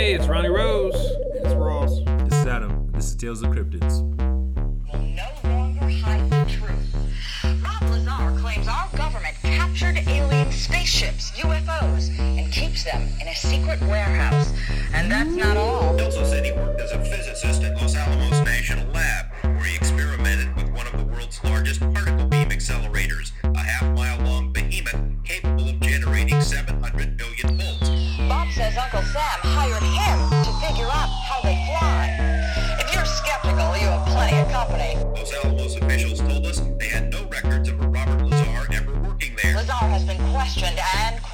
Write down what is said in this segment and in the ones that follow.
Hey, it's Ronny Rose. And it's Ross. This is Adam. This is Tales of Cryptids. will no longer hide the truth. Bob Lazar claims our government captured alien spaceships, UFOs, and keeps them in a secret warehouse. And that's not all. He also said he worked as a physicist at Los Alamos National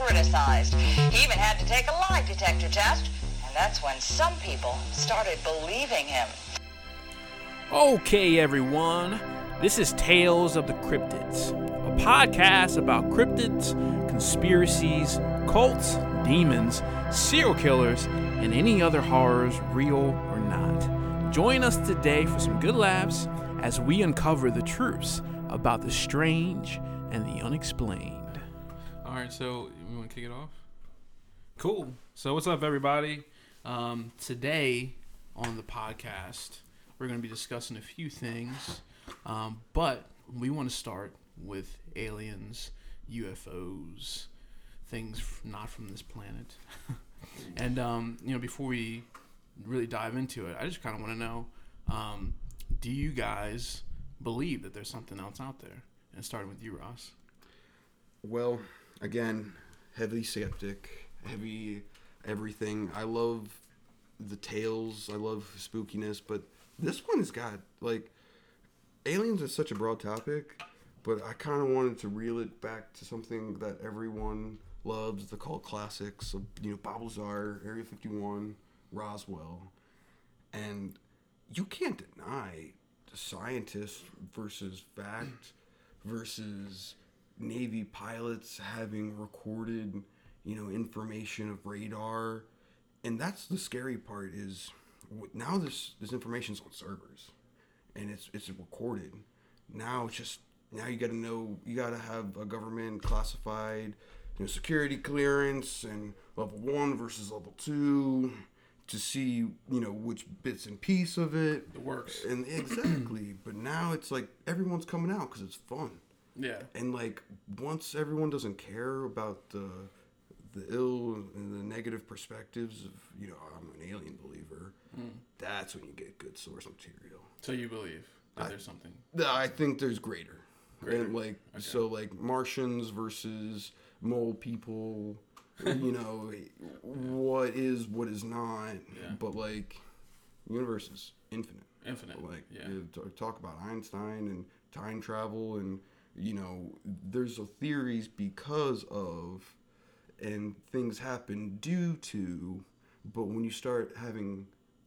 criticized. He even had to take a lie detector test, and that's when some people started believing him. Okay, everyone. This is Tales of the Cryptids, a podcast about cryptids, conspiracies, cults, demons, serial killers, and any other horrors, real or not. Join us today for some good laughs as we uncover the truths about the strange and the unexplained. All right, so we want to kick it off? Cool. So, what's up, everybody? Um, today on the podcast, we're going to be discussing a few things, um, but we want to start with aliens, UFOs, things f- not from this planet. and, um, you know, before we really dive into it, I just kind of want to know um, do you guys believe that there's something else out there? And starting with you, Ross. Well, again, heavy skeptic, heavy everything. I love the tales. I love spookiness, but this one has got like aliens is such a broad topic, but I kind of wanted to reel it back to something that everyone loves, the cult classics of you know Bob Lazar, Area 51, Roswell, and you can't deny the scientists versus fact versus Navy pilots having recorded, you know, information of radar, and that's the scary part is now this this information's on servers, and it's it's recorded. Now it's just now you got to know you got to have a government classified, you know, security clearance and level one versus level two to see you know which bits and piece of it It works. and exactly but now it's like everyone's coming out because it's fun Yeah. and like once everyone doesn't care about the the ill and the negative perspectives of you know i'm an alien believer hmm. that's when you get good source material So you believe that there's something. i think there's greater, Greater. and like so like martians versus mole people you know what is what is not Yeah. but like universe is infinite Infinite. like yeah. talk about Einstein and time travel and you know there's a theories because of and things happen due to but when you start having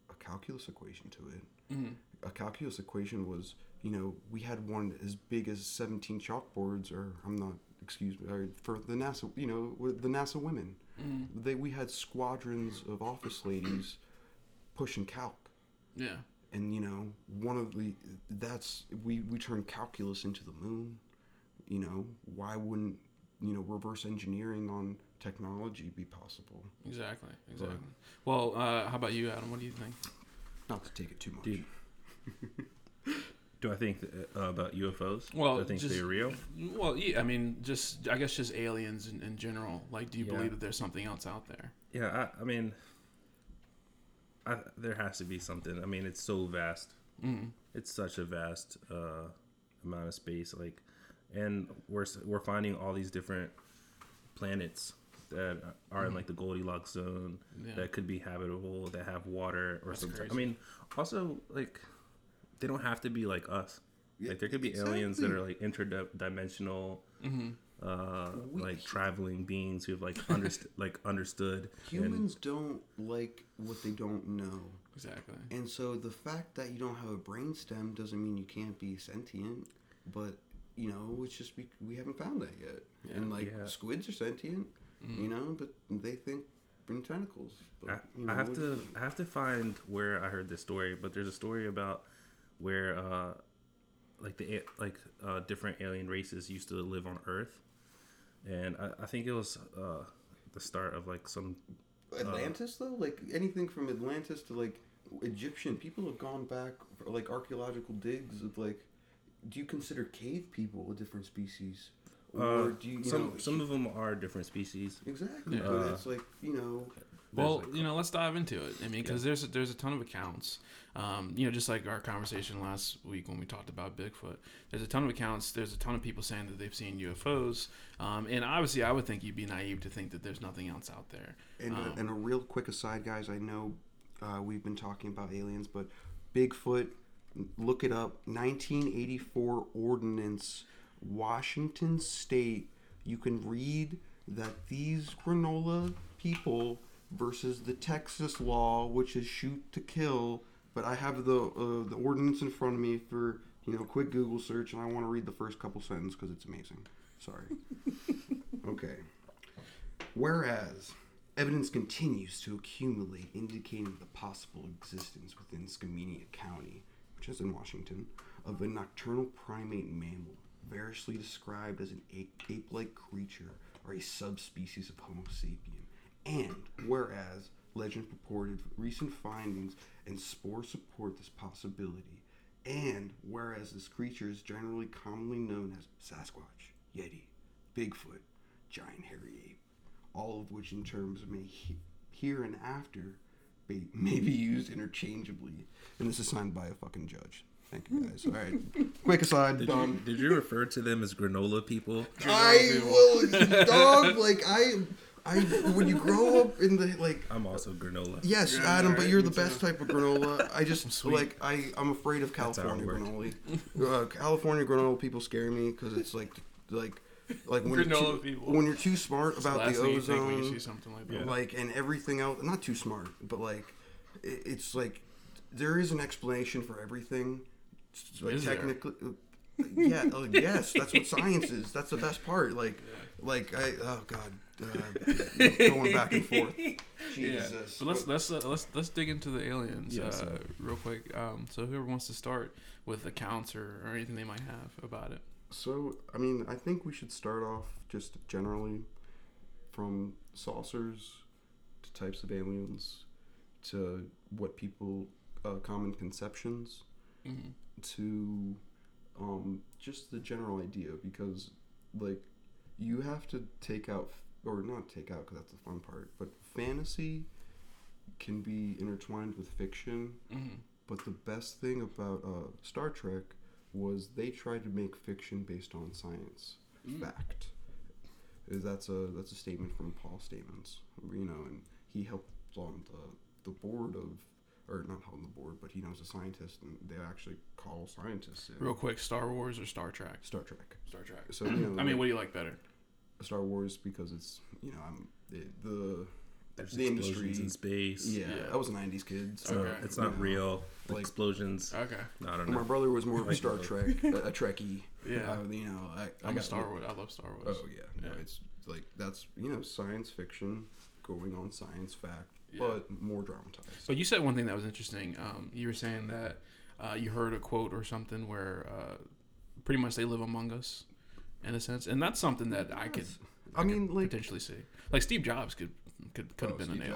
a calculus equation to it Mm-hmm. a calculus equation was you know we had one as big as 17 chalkboards or i'm not excuse me or for the nasa you know the nasa women Mm-hmm. they we had squadrons of office ladies pushing calc Yeah. and you know one of the that's we we turn calculus into the moon you know why wouldn't you know reverse engineering on technology be possible Exactly. Exactly. Well, uh, how about you, Adam? What do you think? not to take it too much Dude. Do I think uh, about UFOs? Well, Do I think just- they're real? Well, yeah, I mean, just I guess just aliens in, in general. Like, do you Yeah. believe that there's something else out there? Yeah, I, I mean, I, there has to be something. I mean, it's so vast. Mm. It's such a vast uh, amount of space. Like, and we're we're finding all these different planets that are in like the Goldilocks zone. Yeah. that could be habitable, that have water or something. I mean, also like they don't have to be like us. Yeah, like there could be aliens that are like interdimensional, Mm-hmm. uh, We- like traveling beings who have like underst- like understood and- humans don't like what they don't know Exactly. and so the fact that you don't have a brainstem doesn't mean you can't be sentient but you know it's just we, we haven't found that yet and like Yeah. squids are sentient you know but they think in tentacles but, I, you know, I have what- to I have to find where I heard this story, but there's a story about where uh, like the like uh, different alien races used to live on Earth, and I, I think it was uh, the start of like some Atlantis though, like anything from Atlantis to like Egyptian people have gone back for, like archaeological digs of like. Do you consider cave people a different species, or Uh, do you, you some know, some of them are different species. exactly? But it's like you know, Well, you know, let's dive into it. I mean, because there's a, there's a ton of accounts. Um, you know, just like our conversation last week when we talked about Bigfoot, there's a ton of accounts. There's a ton of people saying that they've seen UFOs, um, and obviously, I would think you'd be naive to think that there's nothing else out there. And, Um, a, and a real quick aside, guys. I know uh, we've been talking about aliens, but Bigfoot. Look it up. 1984 ordinance, Washington State. You can read that these granola people versus the Texas law, which is shoot to kill. But I have the uh, the ordinance in front of me for you know quick Google search, and I want to read the first couple sentences because it's amazing. Sorry. okay. Whereas evidence continues to accumulate indicating the possible existence within Skamania County, which is in Washington, of a nocturnal primate mammal, variously described as an ape like creature or a subspecies of Homo sapien. And whereas legend purported recent findings and spore support this possibility, and whereas this creature is generally commonly known as Sasquatch, Yeti, Bigfoot, giant hairy ape, all of which in terms may he- here and after be, may be used interchangeably. And this is signed by a fucking judge. Thank you guys. All right, quick aside, Did done. you, did you refer to them as granola people? I will, dog. Like I, I when you grow up in the like I'm also granola. Yes, Yeah, Adam, but you're me the best type of granola. I just sweet. like I I'm afraid of California works. granola. Uh, California granola people scare me because it's like like like when you're too, people. when you're too smart about Last the thing you when you ozone, see something like that. like and everything else. Not too smart, but like it, it's like there is an explanation for everything. Like Is there? technically. uh, Yeah, uh, yes, that's what science is. That's the best part. Like, like I, oh god, uh, going back and forth. Yeah, Jesus. but let's let's uh, let's let's dig into the aliens Yes, uh, real quick. Um, so whoever wants to start with accounts or, or anything they might have about it. So, I mean, I think we should start off just generally from saucers to types of aliens to what people, uh, common conceptions Mhm. to um, just the general idea because, like, you have to take out, or not take out because that's the fun part, but fantasy can be intertwined with fiction. Mhm. But the best thing about uh, Star Trek was they tried to make fiction based on science, hmm. fact. Is That's a that's a statement from Paul Stamets, you know, and he helped on the the board of, or not on the board, but he knows a scientist, and they actually call scientists in Real quick, Star Wars or Star Trek? Star Trek. Star Trek. So you know, I mean, what do you like better? Star Wars because it's you know I'm it, the There's the industry. explosions in space. Yeah, Yeah. I was a '90s kid, so So Okay. it's not you real. The like- explosions. Okay. I don't My brother was more of a Star. Trek, a, a Trekkie. Yeah. Uh, you know, I, I I'm a Star Wars. I love Star Wars. Oh yeah, no, it's like that's you know science fiction going on science fact, Yeah. but more dramatized. But you said one thing that was interesting. Um, you were saying that uh, you heard a quote or something where uh, pretty much they live among us, in a sense, and that's something that I could. I mean, could like potentially see. Like Steve Jobs could could could have been Steve an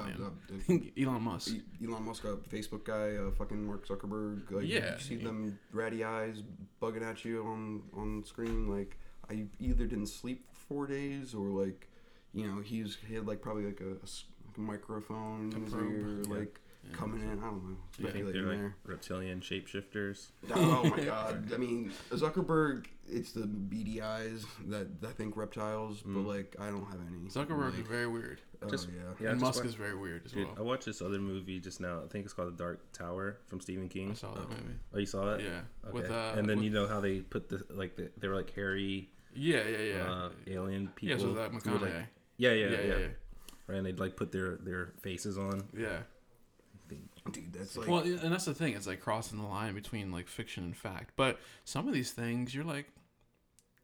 alien. Elon Musk. Elon Musk, a Facebook guy, uh, fucking Mark Zuckerberg. Like, Yeah. you see them ratty eyes bugging at you on on screen. Like I either didn't sleep for four days or like, you know, he's he had like probably like a, a s- like a microphone in his ear, like coming in. I don't know, I think they're like there. reptilian shapeshifters. Oh my god! I mean, Zuckerberg, it's the beady eyes that I think reptiles, but like I don't have any. Zuckerberg like, is very weird, oh, Just- yeah. Yeah, and just Musk wa- is very weird as Dude, well. I watched this other movie just now. I think it's called The Dark Tower from Stephen King. I saw that movie. Oh, you saw it? Yeah, Okay. with uh, and then with- you know how they put the like the, they were like hairy yeah, yeah, yeah, uh, alien people. yeah. So that who McConaughey. like- yeah, yeah, yeah, yeah, yeah, yeah, Right, and they'd like put their their faces on. yeah. Dude, that's like Well, and that's the thing. It's like crossing the line between like fiction and fact. But some of these things, you're like,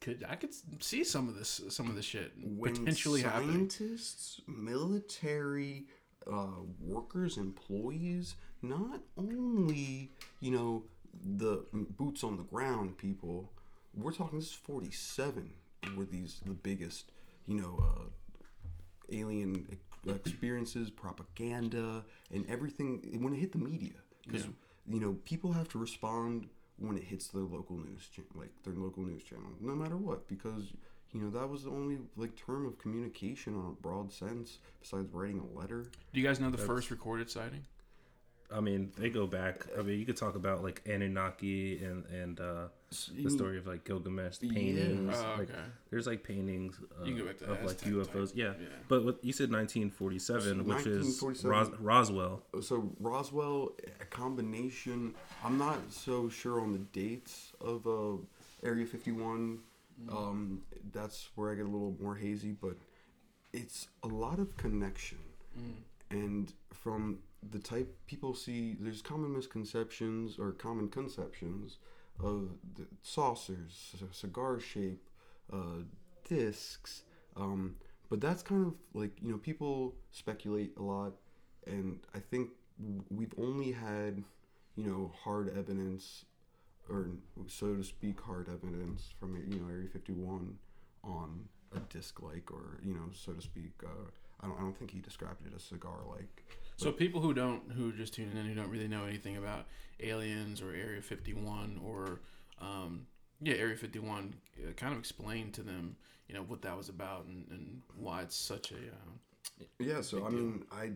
could I could see some of this, some of this shit when potentially happening. scientists, military uh, workers, employees, not only you know the boots on the ground people. We're talking this is forty seven. Were these the biggest, you know, uh, alien experiences, propaganda, and everything when it hit the media. Because you know people have to respond when it hits their local news, cha- like their local news channel, no matter what. Because you know that was the only like term of communication on a broad sense besides writing a letter. Do you guys know the first recorded sighting? I mean, they go back. I mean, you could talk about like Anunnaki and and uh, the story of like Gilgamesh the paintings. Oh, like, there's like paintings uh, You can go back to of like UFOs. Yeah. Yeah. but what you said 1947, which is 1947. Ros- Roswell. so Roswell, a combination. I'm not so sure on the dates of uh, Area 51. Um, that's where I get a little more hazy, but it's a lot of connection. And from the type people see, there's common misconceptions or common conceptions of saucers, cigar shape, uh, discs. Um, but that's kind of like, you know, people speculate a lot. And I think we've only had, you know, hard evidence, or so to speak, hard evidence from, you know, Area 51 on a disc like, or, you know, so to speak. Uh, I, don't, I don't think he described it as cigar like. So people who don't, who just tuning in, who don't really know anything about aliens or Area 51 or, um, yeah, Area 51, uh, kind of explain to them, you know, what that was about and, and why it's such a. Uh, Yeah, so I mean, I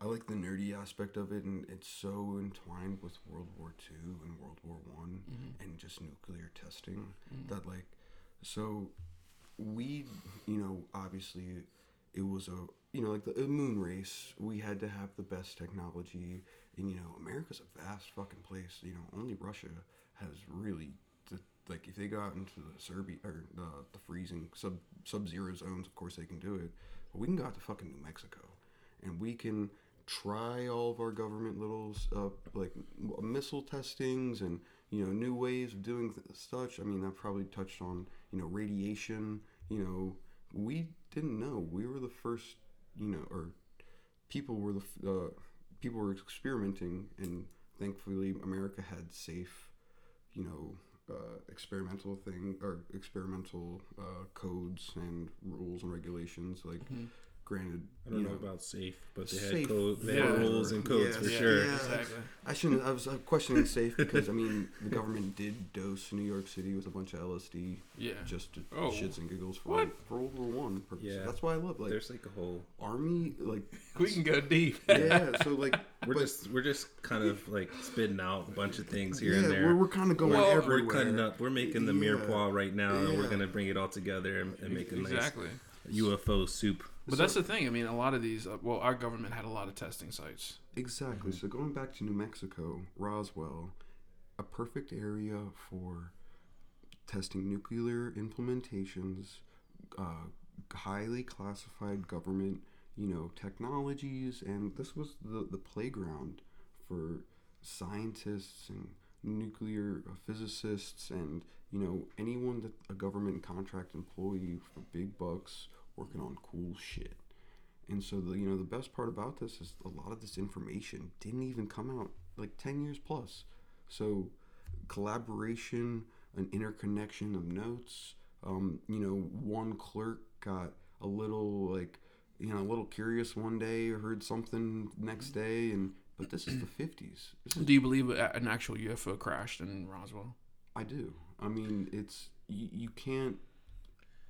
I like the nerdy aspect of it, and it's so entwined with World War II and World War One, and just nuclear testing that like, so we, you know, obviously, it was a you know like the moon race. We had to have the best technology, and you know, America's a vast fucking place. You know, only Russia has really. The, like if they go out into the Siberia or the, the freezing sub sub zero zones, of course they can do it. But we can go out to fucking New Mexico, and we can try all of our government little uh, like missile testings and you know new ways of doing such. I mean, I probably touched on you know radiation. You know, we didn't know we were the first. You know, or people were the uh, people were experimenting, and thankfully America had safe you know, uh, experimental thing or experimental uh, codes and rules and regulations. Like, granted, I don't you know, know, about safe, but they had Safe, code, they yeah. had rules and codes for Yeah, sure. yeah. Exactly. I shouldn't. I was uh, questioning safe because I mean the government did dose New York City with a bunch of LSD Yeah. just to Oh. shits and giggles for What? for World War One purposes. Yeah. That's why I love like There's like a whole. army like We can go deep. yeah. So like We're but- just we're just kind of like spitting out a bunch of things here yeah, and there. we're, we're kind of going Well, everywhere. We're cutting up. We're making the Yeah. mirepoix right now, and we're gonna bring it all together and, and make a exactly. nice UFO soup. But that's the thing. I mean, a lot of these, uh, well, our government had a lot of testing sites. Exactly. So going back to New Mexico, Roswell, a perfect area for testing nuclear implementations, uh, highly classified government, you know, technologies, and this was the the playground for scientists and nuclear physicists and you know anyone that a government contract employee for big bucks working on cool shit. And so the you know the best part about this is a lot of this information didn't even come out like 10 years plus. So collaboration, an interconnection of notes, um, you know, one clerk got a little like you know, a little curious one day heard something next day and but this is the 50s. Is Do you believe an actual UFO crashed in Roswell? I do. I mean, it's you, you can't.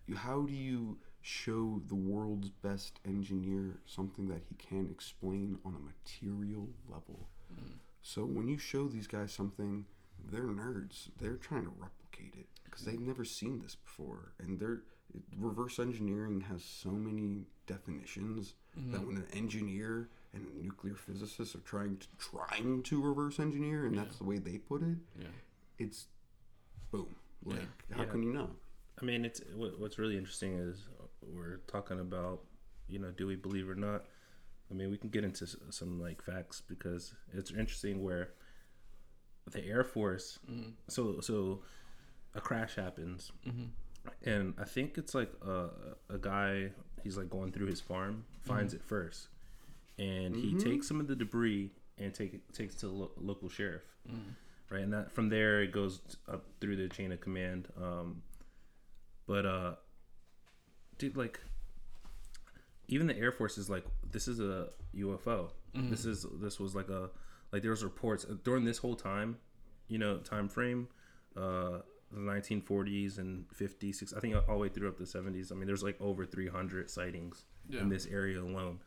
You, how do you show the world's best engineer something that he can't explain on a material level? Mm-hmm. So when you show these guys something, they're nerds. They're trying to replicate it because they've never seen this before, and they're reverse engineering has so many definitions that mm-hmm. when an engineer and a nuclear physicist are trying to trying to reverse engineer, and that's the way they put it, Yeah. it's boom. Like, how Yeah. can you not? I mean, it's what, what's really interesting is we're talking about, you know, do we believe or not? I mean, we can get into some like facts because it's interesting where the Air Force. Mm-hmm. So so a crash happens, mm-hmm. and I think it's like a a guy. He's like going through his farm, finds mm-hmm. it first, and he takes some of the debris and take it, takes to the lo- local sheriff, right? And that from there it goes up through the chain of command. Um, but uh, dude, like even the Air Force is like, this is a UFO. This is this was like a like there was reports uh, during this whole time, you know, time frame, uh, the 1940s and 50s, I think all the way through up the 70s. I mean, there's like over 300 sightings Yeah. in this area alone.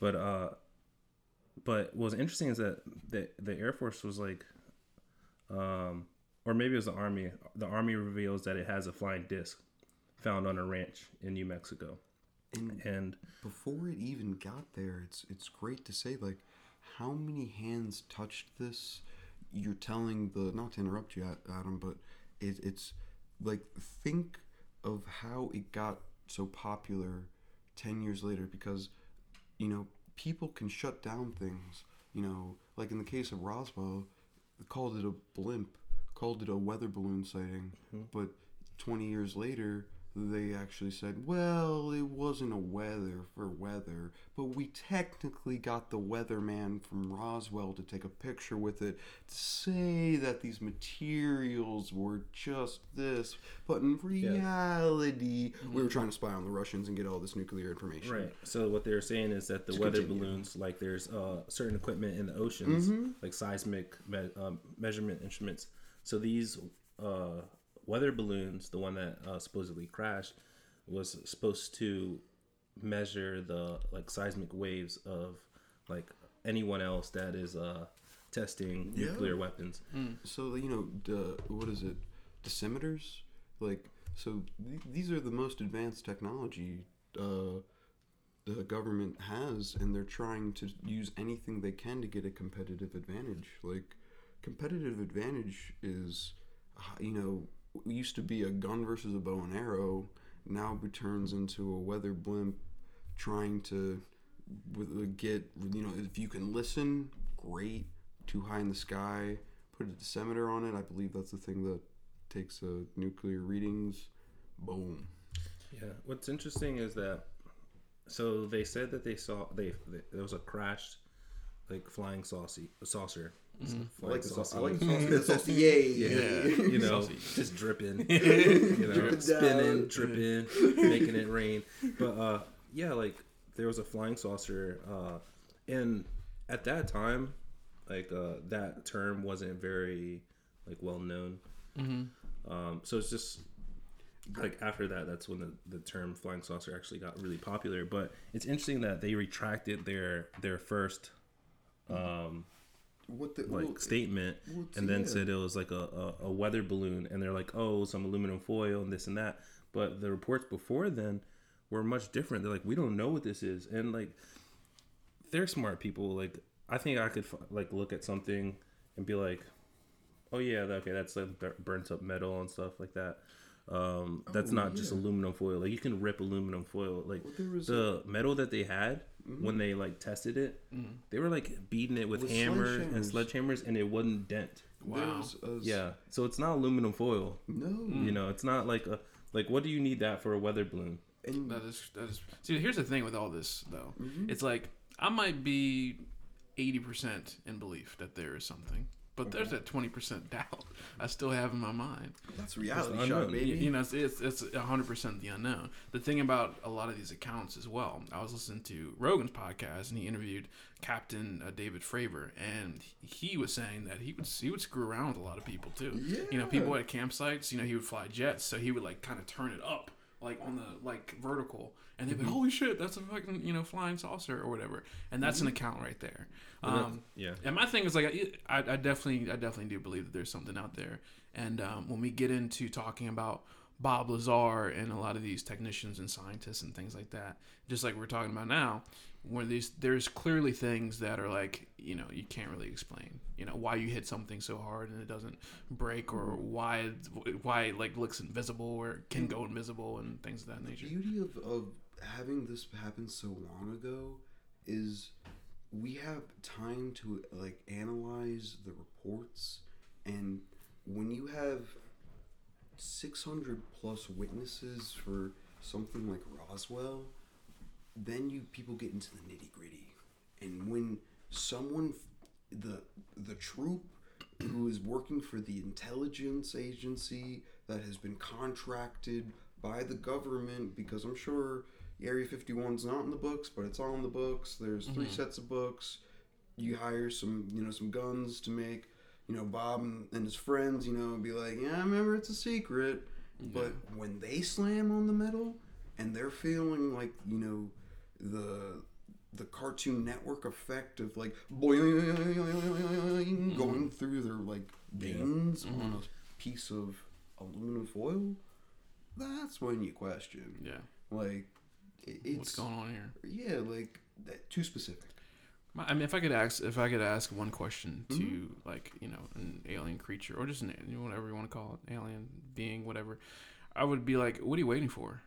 But uh, but what was interesting is that the the Air Force was like, um, or maybe it was the Army. The Army reveals that it has a flying disc found on a ranch in New Mexico, And and before it even got there, it's it's great to say like how many hands touched this. You're telling the not to interrupt you, Adam, but it, it's like think of how it got so popular ten years later because you know people can shut down things. You know, like in the case of Roswell, called it a blimp, called it a weather balloon sighting, mm-hmm. but 20 years later, they actually said, well, it wasn't a weather for weather, but we technically got the weatherman from Roswell to take a picture with it to say that these materials were just this, but in reality, we were trying to spy on the Russians and get all this nuclear information. Right. So what they're saying is that the To weather continue. balloons, like there's uh, certain equipment in the oceans, Mm-hmm. like seismic me- um, measurement instruments. So these uh, weather balloons, the one that uh, supposedly crashed, was supposed to measure the like seismic waves of like anyone else that is uh, testing Yeah. nuclear weapons. So you know, the, what is it? Decimeters, like so. Th- these are the most advanced technology uh, the government has, and they're trying to use anything they can to get a competitive advantage. Like competitive advantage is, uh, you know, it used to be a gun versus a bow and arrow. Now it turns into a weather blimp, trying to uh, get you know if you can listen, great. Too high in the sky, put a decimeter on it. I believe that's the thing that takes uh, nuclear readings. Boom. Yeah. What's interesting is that so they said that they saw they, they there was a crashed like flying saucy saucer. Mm-hmm. I like the sauce. I like the sauce. The sauce. Yay. Yeah, you know, just dripping, you know, Dripping spinning, down. dripping, making it rain. But uh, yeah, like there was a flying saucer, uh, and at that time, like uh, that term wasn't very like well known. Um, so it's just like after that, that's when the, the term flying saucer actually got really popular. But it's interesting that they retracted their their first um, What the like statement and then yeah. said it was like a, a, a weather balloon and they're like oh some aluminum foil and this and that. But the reports before then were much different. They're like we don't know what this is. And like they're smart people. Like i think i could like look at something and be like oh yeah okay that's like burnt up metal and stuff like that um, that's Oh, not just aluminum foil. Like you can rip aluminum foil. Like Well, there was the metal that they had when they like tested it, they were like beating it with, With hammers and sledgehammers. sledgehammers, and it wouldn't dent. Wow. A- Yeah, so it's not aluminum foil. No. You know, it's not like a like. What do you need that for a weather balloon? And That is that is. See, here's the thing with all this though. Mm-hmm. It's like I might be eighty percent in belief that there is something, but there's that twenty percent doubt I still have in my mind. that's reality It's shot, baby. You, you know, it's it's it's hundred percent the unknown. The thing about a lot of these accounts as well. I was listening to Rogan's podcast and he interviewed Captain uh, David Fravor, and he was saying that he would he would screw around with a lot of people too. Yeah. You know, people at campsites. You know, he would fly jets, so he would like kind of turn it up like on the like vertical, and they'd be holy shit, that's a fucking you know flying saucer or whatever, and that's an account right there. Um, yeah. and my thing is like I, I definitely I definitely do believe that there's something out there. And um, when we get into talking about Bob Lazar and a lot of these technicians and scientists and things like that, just like we're talking about now, where these there's clearly things that are like you know you can't really explain. You know why you hit something so hard and it doesn't break, or mm-hmm. why it, why it like looks invisible or can mm-hmm. go invisible and things of that nature. The beauty of, of having this happen so long ago is we have time to like analyze the reports and when you have 600 plus witnesses for something like Roswell then you people get into the nitty gritty and when someone the the troop who is working for the intelligence agency that has been contracted by the government because I'm sure Area 51's not in the books, but it's all in the books. There's 3 Mm-hmm. sets of books. You hire some, you know, some guns to make, you know, Bob and, and his friends, you know, be like, yeah, I remember it's a secret. But when they slam on the metal and they're feeling like, you know, the the Cartoon Network effect of like boing going through their like veins on a piece of aluminum foil, that's when you question. Yeah. Like, it, it's What's going on here? yeah, like that, too specific. I mean, if I could ask, if I could ask one question to Mm-hmm. like you know an alien creature or just an whatever you want to call it, alien being, whatever, I would be like, what are you waiting for?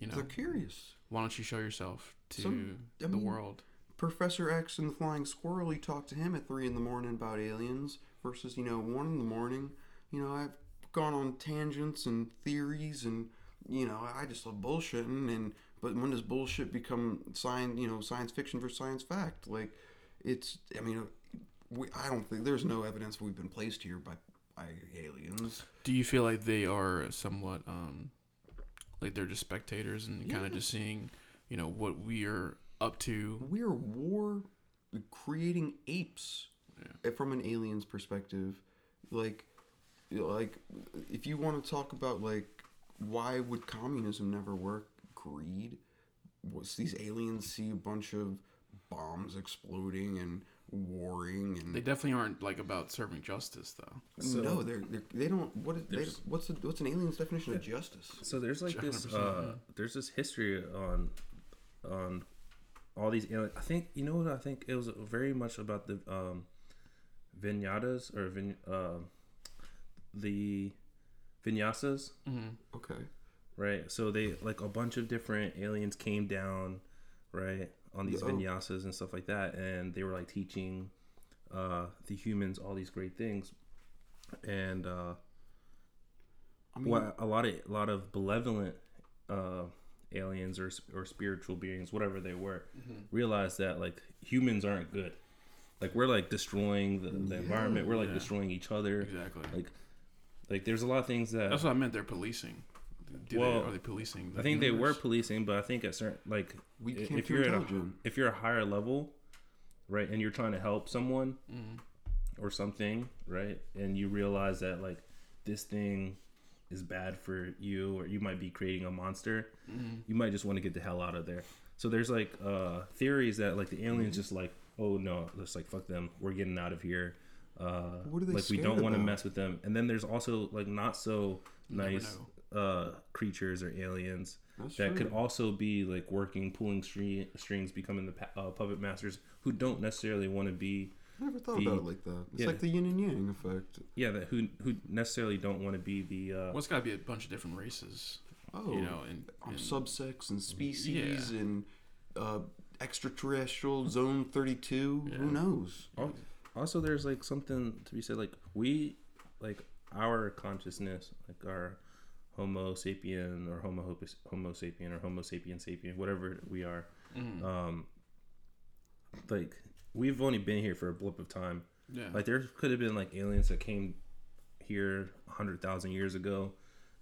You know, They're curious. Why don't you show yourself to Some- I the mean- world? Professor X and the Flying Squirrel, you talk to him at three in the morning about aliens versus, you know, one in the morning. You know, I've gone on tangents and theories and, you know, I just love bullshitting and but when does bullshit become science, you know, science fiction versus science fact? Like it's I mean, we, I don't think there's no evidence we've been placed here by by aliens. Do you feel like they are somewhat um like they're just spectators and kind of just seeing, you know, what we are up to? We're war creating apes uh, from an alien's perspective. Like, like if you want to talk about like why would communism never work? Greed. Was these aliens see a bunch of bombs exploding and warring and They definitely aren't like about serving justice though. no, they're, they're they don't. What is, they, what's the, what's an alien's definition of justice? So there's like this 100%, uh there's this history on on all these alien I think you know what I think it was very much about the um vignatas or vin, uh, the vinyasas, Okay. right? So they like a bunch of different aliens came down, right, on these Oh. vinyasas and stuff like that and they were like teaching uh the humans all these great things. And uh I mean, well, a lot of a lot of benevolent uh, aliens or or spiritual beings, whatever they were, realized that like humans aren't good. Like we're like destroying the, the environment. We're like Yeah. destroying each other. Exactly. Like, like there's a lot of things that That's what I meant. They're policing. Do Well, they, are they policing? the I think they were policing, but I think at certain like We if you're at a, if you're a higher level, right, and you're trying to help someone or something, right, and you realize that like this thing is bad for you, or you might be creating a monster, you might just want to get the hell out of there. So there's like uh, theories that like the aliens just like, oh no, let's like fuck them, we're getting out of here. Uh, What are they like we don't want to mess with them. And then there's also like not so nice uh, creatures or aliens That's that true. could also be like working, pulling stre- strings, becoming the pa- uh, puppet masters who don't necessarily want to be, I never thought the- about it like that. It's yeah. like the yin and yang effect. yeah, that who who necessarily don't want to be the. Uh, Well, it's got to be a bunch of different races. Oh, you know, and, on and subsects and species Yeah. and uh, extraterrestrial zone 32 who knows Al- also there's like something to be said like we like our consciousness like our homo sapien or homo hopus- homo sapien or homo sapien sapien whatever we are. Um like we've only been here for a blip of time. Yeah, like there could have been like aliens that came here 100,000 years ago.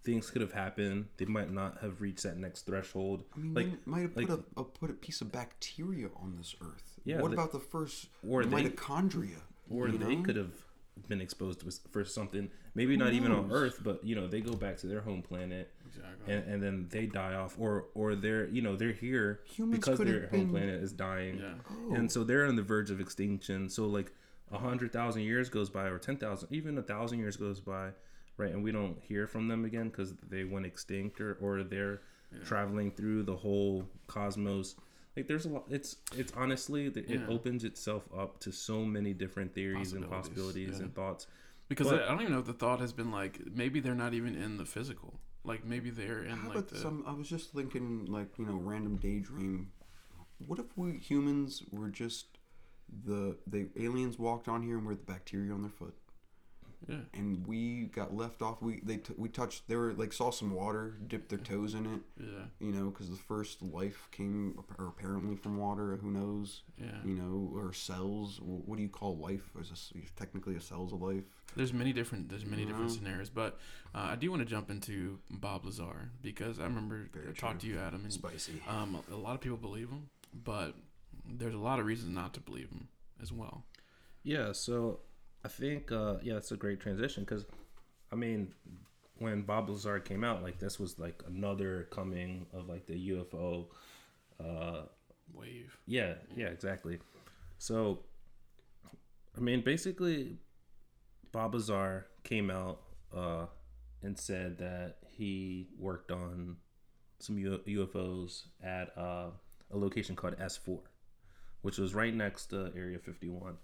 Things could have happened. They might not have reached that next threshold. I mean like they might have put like- a, a put a piece of bacteria on this earth. Yeah, what the- about the first or they- mitochondria or you they know? could have been exposed to for something maybe not even on earth but you know they go back to their home planet exactly. and, and then they die off or or they're you know they're here Humans because their have home been- planet is dying Yeah. Oh. and so they're on the verge of extinction so like a hundred thousand years goes by or ten thousand even a thousand years goes by right and we don't hear from them again because they went extinct or or they're traveling through the whole cosmos like there's a lot it's it's honestly it Yeah. opens itself up to so many different theories and Possibilities, possibilities yeah. and thoughts because but- I, I don't even know if the thought has been like maybe they're not even in the physical. Like maybe they're in How like about the some i was just thinking like you know random daydream what if we humans were just the the aliens walked on here and we're the bacteria on their foot Yeah. and we got left off. We they t- we touched. They were like saw some water, dipped their toes in it. Yeah. You know, because the first life came or apparently from water. Who knows? Yeah. You know, or cells. What do you call life? Is this technically a cells of life? There's many different there's many different Mhm. scenarios, but uh, I do want to jump into Bob Lazar because I remember I talked to you, Adam, and Spicy. um, a lot of people believe him, but there's a lot of reasons not to believe him as well. Yeah, so I think uh, yeah, it's a great transition because, I mean, when Bob Lazar came out, like this was like another coming of like the UFO. Uh, Wave. yeah, yeah, exactly. So, I mean, basically, Bob Lazar came out uh, and said that he worked on some U- UFOs at uh, a location called S4, which was right next to Area 51.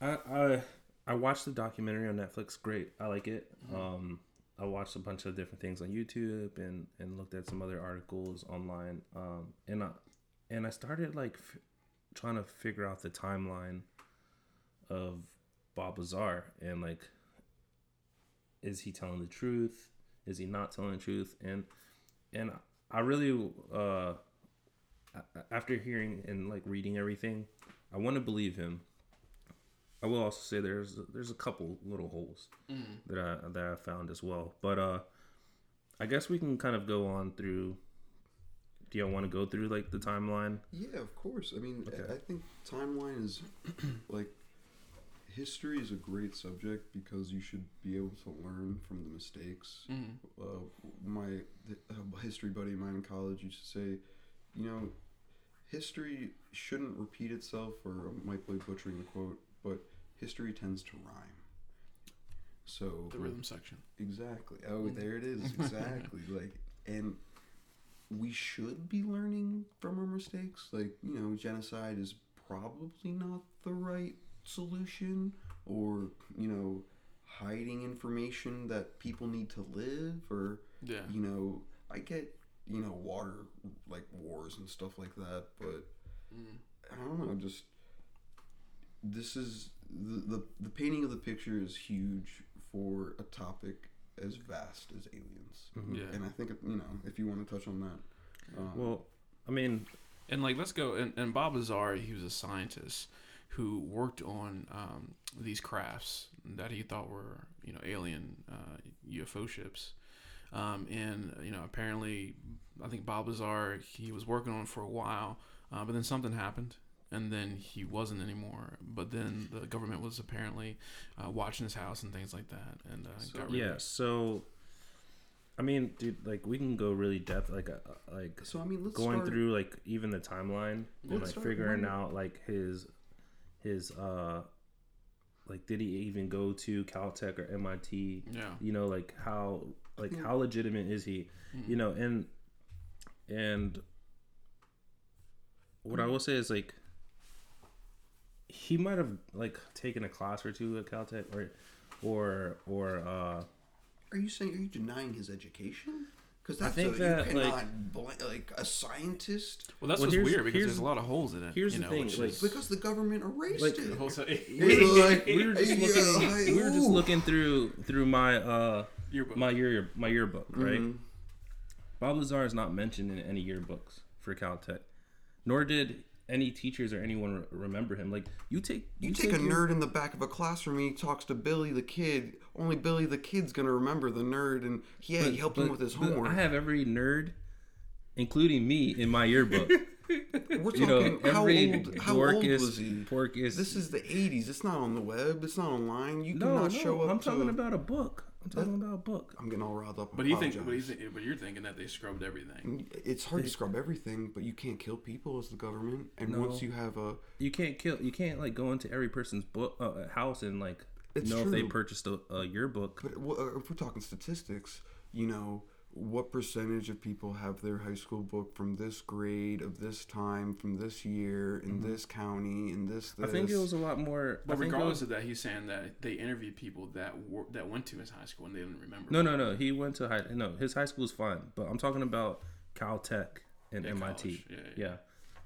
I I, I watched the documentary on Netflix. Great, I like it. Um, I watched a bunch of different things on YouTube and and looked at some other articles online. Um, and I and I started like f- trying to figure out the timeline of Bob Lazar and like is he telling the truth? Is he not telling the truth? And and I really uh after hearing and like reading everything, I want to believe him. I will also say there's there's a couple little holes that I that I found as well. But uh I guess we can kind of go on through do y'all want to go through like the timeline? Yeah, of course. I mean, I- Okay. I think timeline is like history is a great subject because you should be able to learn from the mistakes. Uh, my uh, history buddy of mine in college used to say, you know, history shouldn't repeat itself, or I might be butchering the quote, but history tends to rhyme. So The rhythm section. Exactly. Oh, mm. there it is. Exactly. like, and we should be learning from our mistakes. Like, you know, genocide is probably not the right solution, or you know, hiding information that people need to live, or Yeah. you know, I get you know water like wars and stuff like that, but mm. I don't know. Just this is the, the the painting of the picture is huge for a topic as vast as aliens, Yeah. and I think you know if you want to touch on that. Um, Well, I mean, And like, let's go. And, and Bob Lazar, he was a scientist who worked on um, these crafts that he thought were, you know, alien uh, UFO ships. Um, and you know, apparently, I think Bob Lazar he was working on it for a while, uh, but then something happened, and then he wasn't anymore. But then the government was apparently uh, watching his house and things like that, and uh, got rid yeah, of it. so I mean, dude, like we can go really depth like uh, like so I mean, let's going start, through like even the timeline and like figuring one- out like his his uh like did he even go to Caltech or MIT? Yeah. You know, like how like how legitimate is he? You know, and and what I will say is like he might have like taken a class or two at Caltech or or or uh Are you saying are you denying his education? Because that's think a, that, you like- cannot bl- like a scientist Well, that's Well, what's weird because there's a lot of holes in it. here's you the know, thing, which like- is- because the government erased Like- it. Holes- We're like- we were just looking like, we were just looking through through my uh Yearbook. my year my yearbook right Mhm. bob lazar is not mentioned in any yearbooks for caltech nor did any teachers or anyone re- remember him like you take You take a your- nerd in the back of a classroom and he talks to Billy the kid. Only Billy the kid's gonna remember the nerd, and yeah, he but- helped him with his homework. i have every nerd including me in my yearbook We're you know talking how every old? How old is was he? pork is This is the '80s. It's not on the web. It's not online. You no, cannot no show up. i'm to talking a- about a book i'm talking about a book I'm getting all riled up. But you think, but, you apologize. think, but you're thinking that they scrubbed everything. It's hard to scrub everything, but you can't kill people as the government. And No. once you have a, you can't kill you can't like go into every person's book uh, house and like It's know if they true. purchased a, a yearbook but w- uh, if we're talking statistics, you know, what percentage of people have their high school book from this grade of this time, from this year, in this county, in this, this? Mm-hmm. i think it was a lot more But I regardless was- of that, he's saying that they interviewed people that were, that went to his high school and they didn't remember. no no no he went to high no his high school is fine but i'm talking about caltech and Yeah, mit college. Yeah, yeah.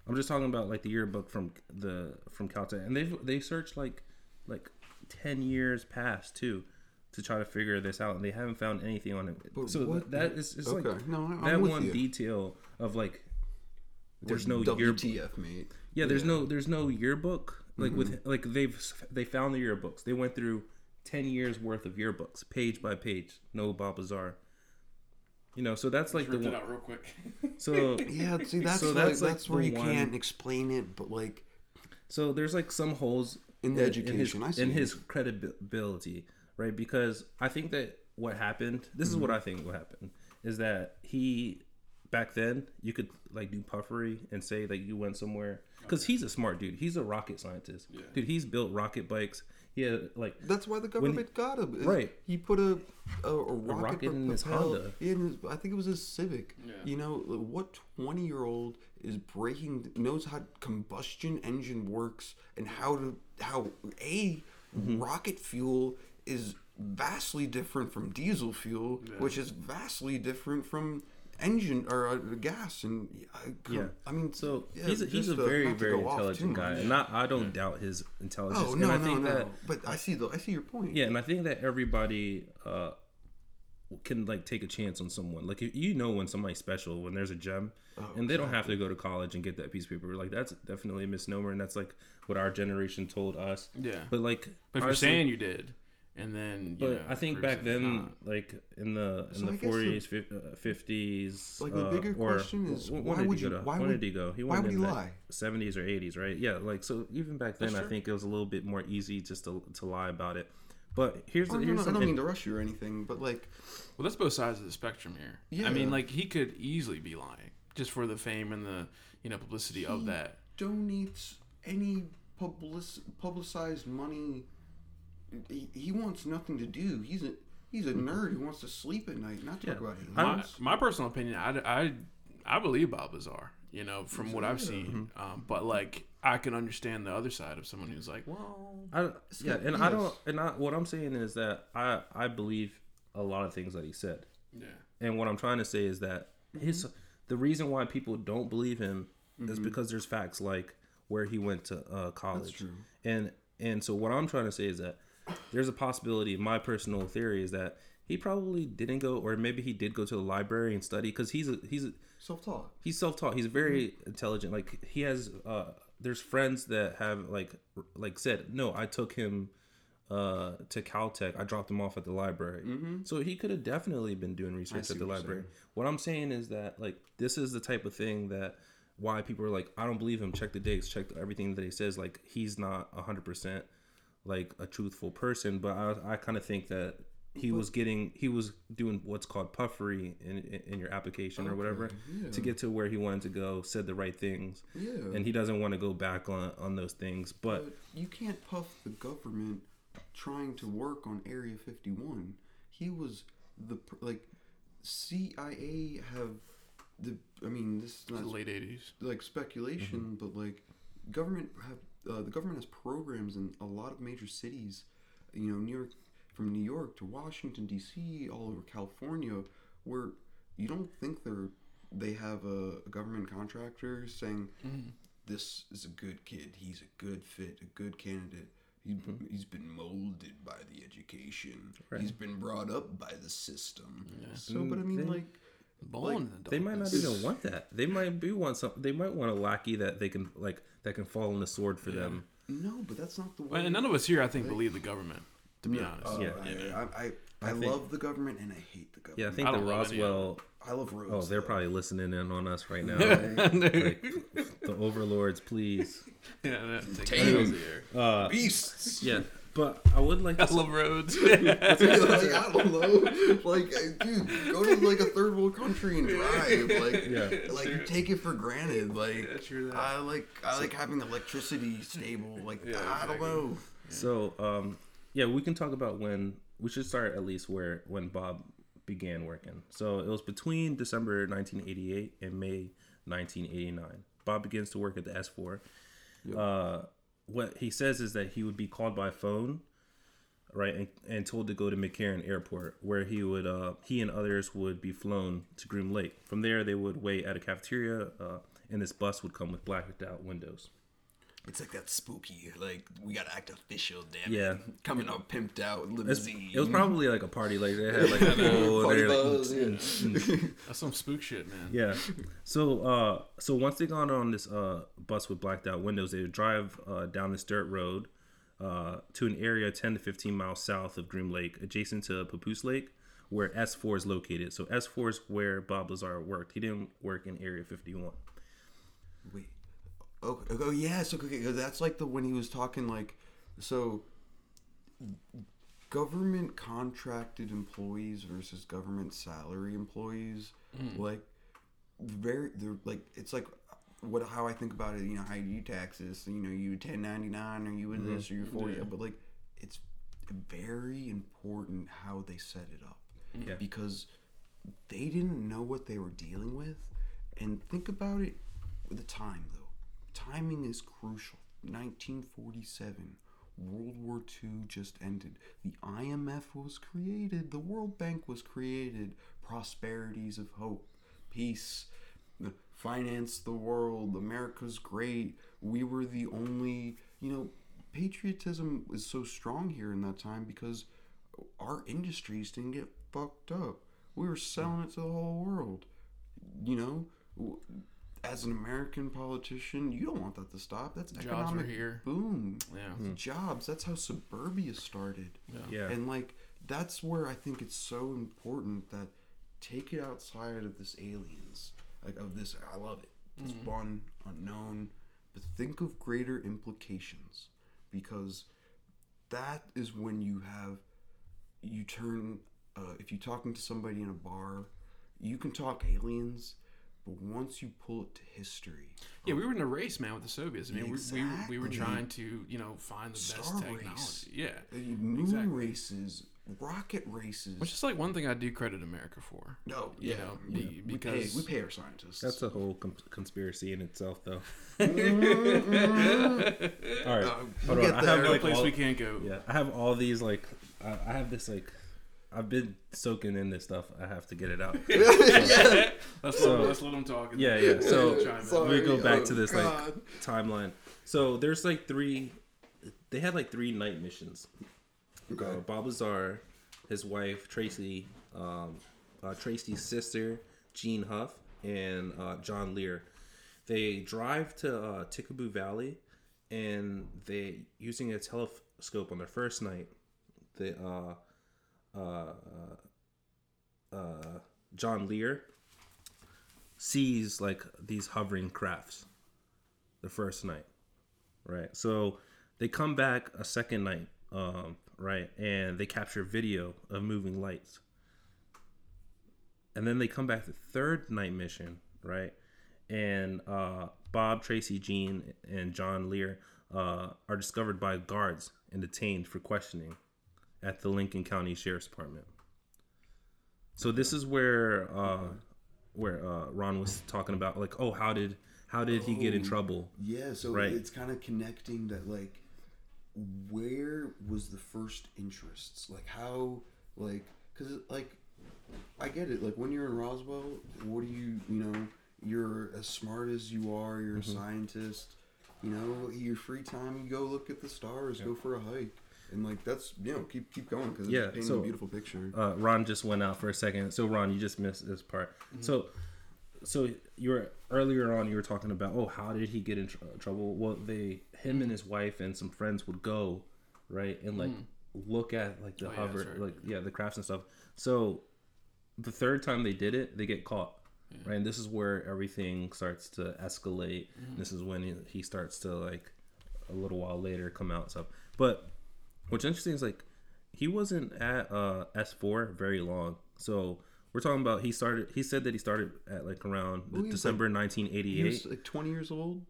i'm just talking about like the yearbook from the from caltech and they've they searched like like ten years past too to try to figure this out, and they haven't found anything on it. But so what- that is it's okay, like no, I'm that one you. detail of like there's no Like, year WTF, mate. yeah, there's no there's no yearbook like Mm-hmm. with like they've they found the yearbooks. They went through ten years worth of yearbooks, page by page. No Bob Lazar. You know, so that's like the one. out real quick. So Yeah, see, that's So like, that's, that's, where you one- can't explain it, but like, so there's like some holes In the in education, I his, see. in his credibility, right? Because I think that what happened. This is what Mm-hmm. I think what happened is that he back then you could like do puffery and say that you went somewhere because he's a smart dude. He's a rocket scientist, dude. He's built rocket bikes. He had like that's why the government got him. Is Right. He put a a, a rocket, rocket in his propelled- Honda. In his, I think it was his Civic. Yeah. You know, what twenty year old is breaking knows how combustion engine works and how to how a Mm-hmm. rocket fuel is vastly different from diesel fuel, which is vastly different from engine or uh, gas and I, Yeah, I mean so yeah, he's a, he's a just, uh, very very intelligent guy, and not I don't doubt his intelligence. Oh and no I no think no! that but I see the I see your point. yeah, and I think that everybody uh, can like take a chance on someone. Like you- you know when somebody's special when there's a gem, Oh, and they don't have to go to college and get that piece of paper. Like that's definitely a misnomer, and that's like what our generation told us. Yeah. But like, But if you're saying you did, and then you but know, I think back then, not. like in the in So the I guess the- forties, uh, fifties, Like, the uh, bigger question is, when, why did would he go you- to? why when would- did he go? He why would he lie? Seventies or eighties, right? Yeah, like so. Even back then, I think it was a little bit more easy just to to lie about it. But here's Oh, the no, here's no, I the don't in- mean to rush you or anything, but like, Well, that's both sides of the spectrum here. Yeah. I mean, like he could easily be lying just for the fame and the you know publicity of He that. donates any public publicized money. He, he wants nothing to do. He's a he's a nerd who wants to sleep at night, not talk Yeah. about I- My, my personal opinion, I, I, I believe Bob Lazar. You know, from what I've seen, Mm-hmm. um, but like I can understand the other side of someone who's like, well, I, yeah, and I don't. And I, what I'm saying is that I I believe a lot of things that he said. yeah, And what I'm trying to say is that his the reason why people don't believe him is because there's facts like where he went to uh, college. true. And and so what I'm trying to say is that there's a possibility. My personal theory is that he probably didn't go, or maybe he did go to the library and study because he's a he's a, Self taught. he's self-taught. He's very intelligent. Like he has uh there's friends that have like like said no i took him uh to caltech. I dropped him off at the library. So he could have definitely been doing research at the what library. what i'm saying is that like this is the type of thing that why people are like i don't believe him. Check the dates. Check everything that he says. Like he's not 100% like a truthful person but i, I kind of think that he was getting he was doing what's called puffery in in, in your application or whatever to get to where he wanted to go said the right things Yeah. and he doesn't want to go back on on those things but But you can't puff the government trying to work on Area 51. He was the like CIA have the. I mean, this is not late '80s. like speculation, mm-hmm. but like government have uh, the government has programs in a lot of major cities. You know, New York from New York to Washington D.C. all over California, where you don't think they're they have a, a government contractor saying this is a good kid, he's a good fit, a good candidate. He, He's been molded by the education. He's been brought up by the system. So, but I mean, like, Born in the they might not even want that they might be want some they might want a lackey that they can like that can fall on the sword for them no, but that's not the way. And none of us here, I think, believe the government. To be honest, Oh, Yeah. I, I, I, I love the government and I hate the government. yeah i think I the don't love any of roswell I love Rose. oh they're though. probably listening in on us right now like, the overlords please yeah, that- take Tame. Rhodes here. beasts. yeah but i would like to I love roads. like, I don't know. Like, dude, go to like a third world country and drive. Like, Yeah. like you take it for granted. Like, Yeah, true that. I like, I like having electricity stable. Like, Yeah, I don't exactly. know. So, um, yeah, we can talk about when we should start at least where when Bob began working. So it was between December 1988 and May 1989. Bob begins to work at the S4. Uh, what he says is that he would be called by phone, right, and, and told to go to McCarran Airport, where he would uh, he and others would be flown to Groom Lake. From there, they would wait at a cafeteria, uh, and this bus would come with blacked out windows. It's like that spooky, like we gotta act official, damn Yeah. it. Coming all pimped out, It's- limousine. it was probably like a party. Like they had like a pool. Party they're like, buzz, yeah. That's some spook shit, man. Yeah. So uh so once they got on this uh bus with blacked out windows, they would drive uh down this dirt road uh to an area 10 to 15 miles south of Groom Lake, adjacent to Papoose Lake, where S4 is located. So S4 is where Bob Lazar worked. He didn't work in Area 51. Wait. Oh, oh yeah. So okay, that's like the when he was talking like, so government contracted employees versus government salary employees, mm. like very they're like it's like what how I think about it. You know how you taxes. You know you ten ninety nine or you in mm-hmm. this or you forty. But like it's very important how they set it up Yeah. because they didn't know what they were dealing with. And think about it with the time, though. Timing is crucial. 1947, World War II just ended. The IMF was created. The World Bank was created. Prosperities of hope, peace, uh, finance the world. America's great. We were the only, you know, patriotism was so strong here in that time because our industries didn't get fucked up. We were selling it to the whole world. You know, as an American politician, you don't want that to stop. That's Jobs were economic here. boom. Yeah. Jobs. That's how suburbia started. Yeah. And like that's where I think it's so important that take it outside of this aliens. Like of this I love it. It's fun, unknown, but think of greater implications because that is when you have you turn uh, if you're talking to somebody in a bar, you can talk aliens, but once you pull it to history, Yeah, we were in a race, man, with the Soviets. I mean, we, we, we were trying to, you know, find the best technology. race. Yeah. uh, moon Exactly. races, rocket races. Which is like one thing I do credit America for. no, you yeah, know, yeah. be- we pay because- we pay our scientists. That's a whole com- conspiracy in itself, though. All right, Uh, hold on. I have. No like place all, we can't go. yeah, I have all these like I, I have this like I've been soaking in this stuff. I have to get it out. Let's, So- let, let's let them talk. Yeah, yeah. So we'll chime in. Sorry. we go back Oh, to this like timeline. So there's like three. They had like three night missions. Okay. Uh, Bob Lazar, his wife Tracy, um, uh, Tracy's sister Jean Huff, and uh, John Lear. They drive to uh, Tikaboo Valley, and they using a telescope on their first night. They uh, uh, uh, John Lear sees like these hovering crafts the first night, right? So they come back a second night, um, right, and they capture video of moving lights. And then they come back the third night mission, right? And uh, Bob, Tracy, Jean, and John Lear uh, are discovered by guards and detained for questioning at the Lincoln County Sheriff's Department. So this is where uh, where uh, Ron was talking about, like, oh, how did how did he get in trouble? Yeah, so Right. it's kind of connecting that like where was the first interests? Like how like cuz like I get it. Like when you're in Roswell, what do you, you know, you're as smart as you are, you're Mm-hmm. a scientist. You know, your free time you go look at the stars, go for a hike. And like that's, you know, keep keep going cuz Yeah, it's painting so- a beautiful picture. uh, Ron just went out for a second. So Ron, you just missed this part. Mm-hmm. So, so you were earlier on. You were talking about oh, how did he get in tr- trouble? Well, they, him and his wife and some friends would go, right, and like mm. look at like the Oh, hover, that's right. like yeah, the crafts and stuff. So, the third time they did it, they get caught. Right, and this is where everything starts to escalate. Mm-hmm. This is when he, he starts to like a little while later come out and stuff. But what's interesting is like he wasn't at uh S4 very long. So we're talking about he started he said that he started at like around Well, December He 1988. like 20 years old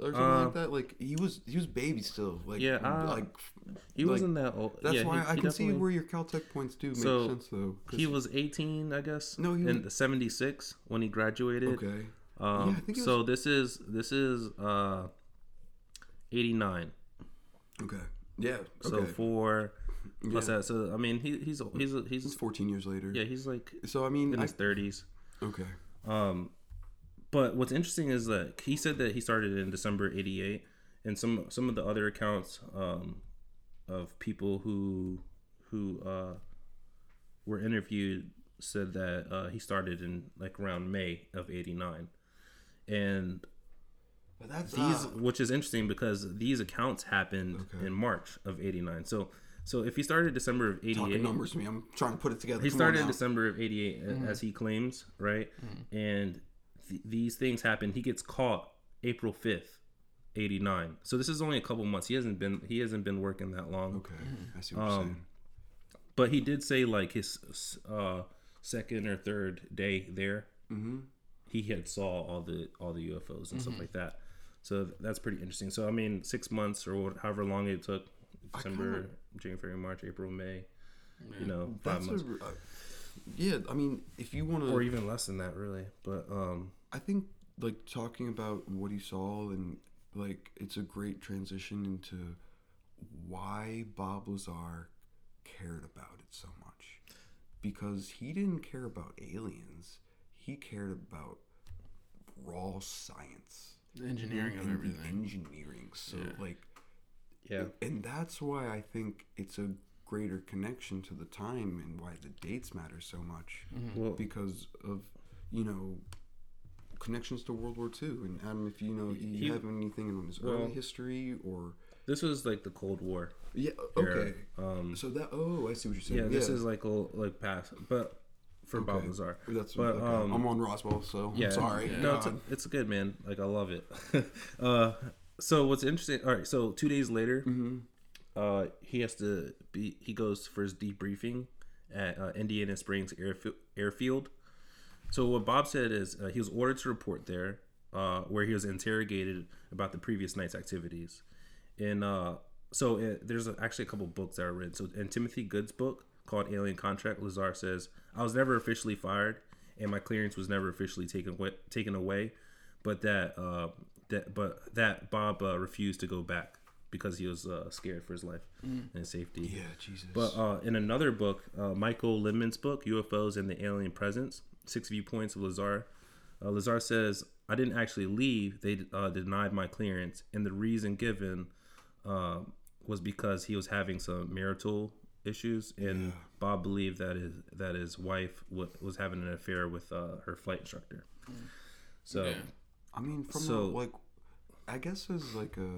or something Uh, like that. Like he was he was baby still. Like Yeah, uh, like he like, wasn't that old. That's yeah, why he- I he can see where your Caltech points do make So, sense though. he was 18, I guess. No, he in was- 76 when he graduated. okay. Um, Yeah, so this is this is uh 89. Okay. Yeah. So Okay. four plus Yeah. that. So I mean he he's he's It's he's 14 years later. yeah he's like So I mean, in I, his 30s. okay. Um, but what's interesting is that he said that he started in December '88, and some some of the other accounts um, of people who who uh, were interviewed said that uh, he started in like around May of '89, and But that's these uh, which is interesting because these accounts happened Okay. in March of '89. So so if he started December of '88, talking '88, numbers to me. I'm trying to put it together. he Come started in. December of '88 as he claims, right? And th- these things happen. He gets caught April 5th, '89. So this is only a couple months. He hasn't been he hasn't been working that long. Okay, I see what you're Um, saying. But he did say like his uh, second or third day there, Mm-hmm. he had saw all the all the UFOs and stuff like that. So that's pretty interesting. So I mean, six months or however long it took, December, January, March, April, May, you know, five months, a, uh, yeah. I mean, if you want to, or even less than that, really. But um, I think like talking about what he saw and like it's a great transition into why Bob Lazar cared about it so much. Because he didn't care about aliens. He cared about raw science. The engineering of and the everything. engineering. So Yeah. like yeah, and that's why I think it's a greater connection to the time and why the dates matter so much well, because of you know connections to World War II. And Adam, if you know, you He- have anything on his well- early history or this was like the Cold War. yeah, era. okay. Um, So that oh, I see what you're saying. yeah, this is like a like past, but for Bob Okay. Lazar. That's but okay. um, I'm on Roswell, so yeah, I'm sorry. No, it's, God. it's good, man. Like I love it. uh, so what's interesting? All right, so two days later, Mm-hmm. uh, he has to be. He goes for his debriefing at uh, Indian Springs Airfi- Airfield. So what Bob said is uh, he was ordered to report there, uh, where he was interrogated about the previous night's activities. And uh, so there's actually a couple books that are written. So in Timothy Good's book called Alien Contact, Lazar says, "I was never officially fired, and my clearance was never officially taken away, taken away, but that uh, that but that Bob uh, refused to go back because he was uh, scared for his life and his safety." yeah, Jesus. But uh, in another book, uh, Michael Lindemann's book, UFOs and the Alien Presence Six Viewpoints of Lazar, uh, Lazar says, I didn't actually leave. They uh, denied my clearance. And the reason given uh, was because he was having some marital issues. And Bob believed that his, that his wife w- was having an affair with uh, her flight instructor. So, Yeah. I mean, from So- a, like, I guess as like a,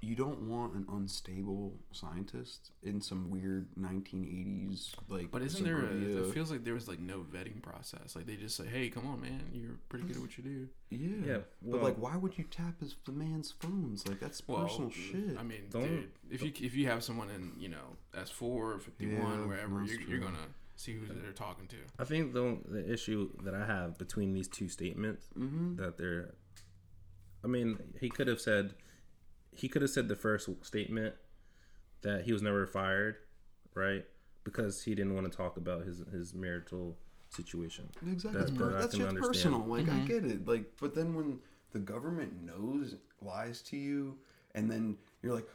you don't want an unstable scientist in some weird 1980s like. But isn't there? A, it feels like there was like no vetting process. Like they just say, "Hey, come on, man, you're pretty good at what you do." Yeah. Yeah, but like, why would you tap his the man's phones? Like that's Well, personal shit. I mean, Don't- dude, if you if you have someone in you know S four or fifty one Yeah, wherever, you're, you're gonna see who they're talking to. I think the the issue that I have between these two statements Mm-hmm. that they're, I mean, he could have said, he could have said the first statement that he was never fired, right? Because he didn't want to talk about his his marital situation. exactly. That's, that per- that's just personal. Like I mm-hmm. get it. Like, but then when the government knows lies to you, and then you're like,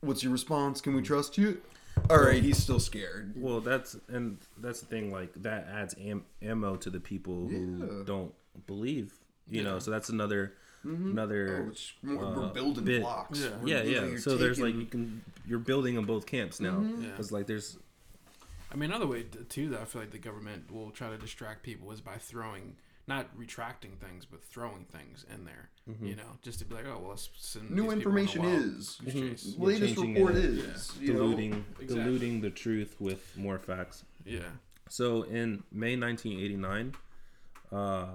"What's your response? Can we trust you?" All right, he's still scared. Well, that's and that's the thing. Like that adds am- ammo to the people who Yeah. don't believe. You know, so that's another another Oh, it's more, we're uh, building bit. blocks. Yeah. We're- yeah, you know, yeah. you're So there's like you can you're building on both camps now. Yeah. Because like there's I mean, another way too that I feel like the government will try to distract people is by throwing, not retracting things, but throwing things in there. Mm-hmm. You know, just to be like, oh well, let's send New these people on a information wild is goose chase. latest report it. is you know, diluting Exactly. diluting the truth with more facts. Yeah, So in May 1989, uh,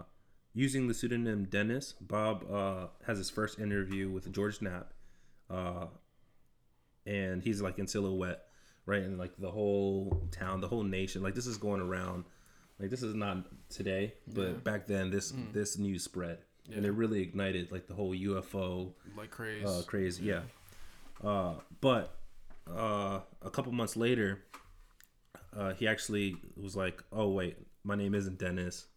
using the pseudonym Dennis, Bob uh, has his first interview with George Knapp, uh, and he's like in silhouette, right? And like the whole town, the whole nation, like this is going around. Like this is not today, but back then this this news spread, and it really ignited like the whole UFO like crazy. uh, crazy. Yeah. Uh, but uh, a couple months later, uh, he actually was like, "Oh wait, my name isn't Dennis.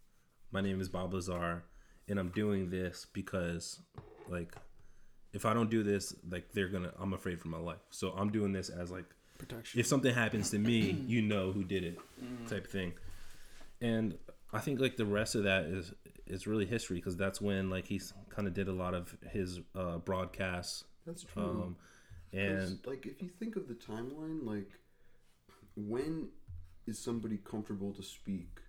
My name is Bob Lazar, and I'm doing this because, like, if I don't do this, like they're gonna, I'm afraid for my life. So I'm doing this as like, Protection. if something happens to me, you know who did it, type thing. And I think like the rest of that is is really history because that's when like he's kind of did a lot of his uh, broadcasts That's true. Um, 'Cause, and like, if you think of the timeline, like, when is somebody comfortable to speak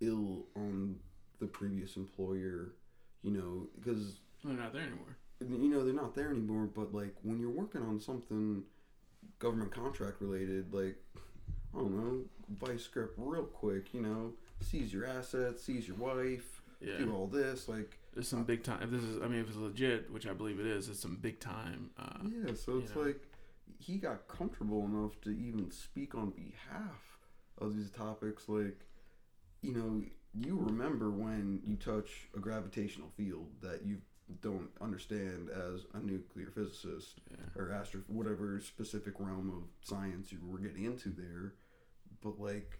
ill on the previous employer? You know, because They're not there anymore. you know they're not there anymore. But like, when you're working on something government contract related, like, I don't know, vice grip real quick. You know, seize your assets, seize your wife, Yeah. do all this, like. There's some big time. If this is, I mean, if it's legit, which I believe it is, it's some big time. Uh, Yeah, so it's know. like he got comfortable enough to even speak on behalf of these topics. Like, you know, you remember when you touch a gravitational field that you don't understand as a nuclear physicist or astro whatever specific realm of science you were getting into there. But like,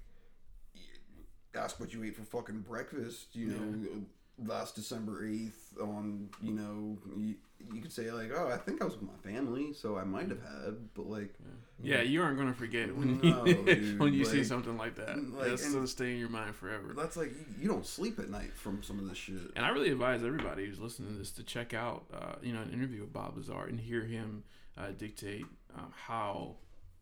ask what you ate for fucking breakfast. You know, last December eighth on you know you, you could say like, oh, I think I was with my family, so I might have had, but like, yeah, you aren't gonna forget when No, you, dude, when you see something like that. like, That's gonna stay in your mind forever. that's like you, you don't sleep at night from some of this shit. And I really advise everybody who's listening to this to check out, uh, you know, an interview with Bob Lazar and hear him uh, dictate um, how,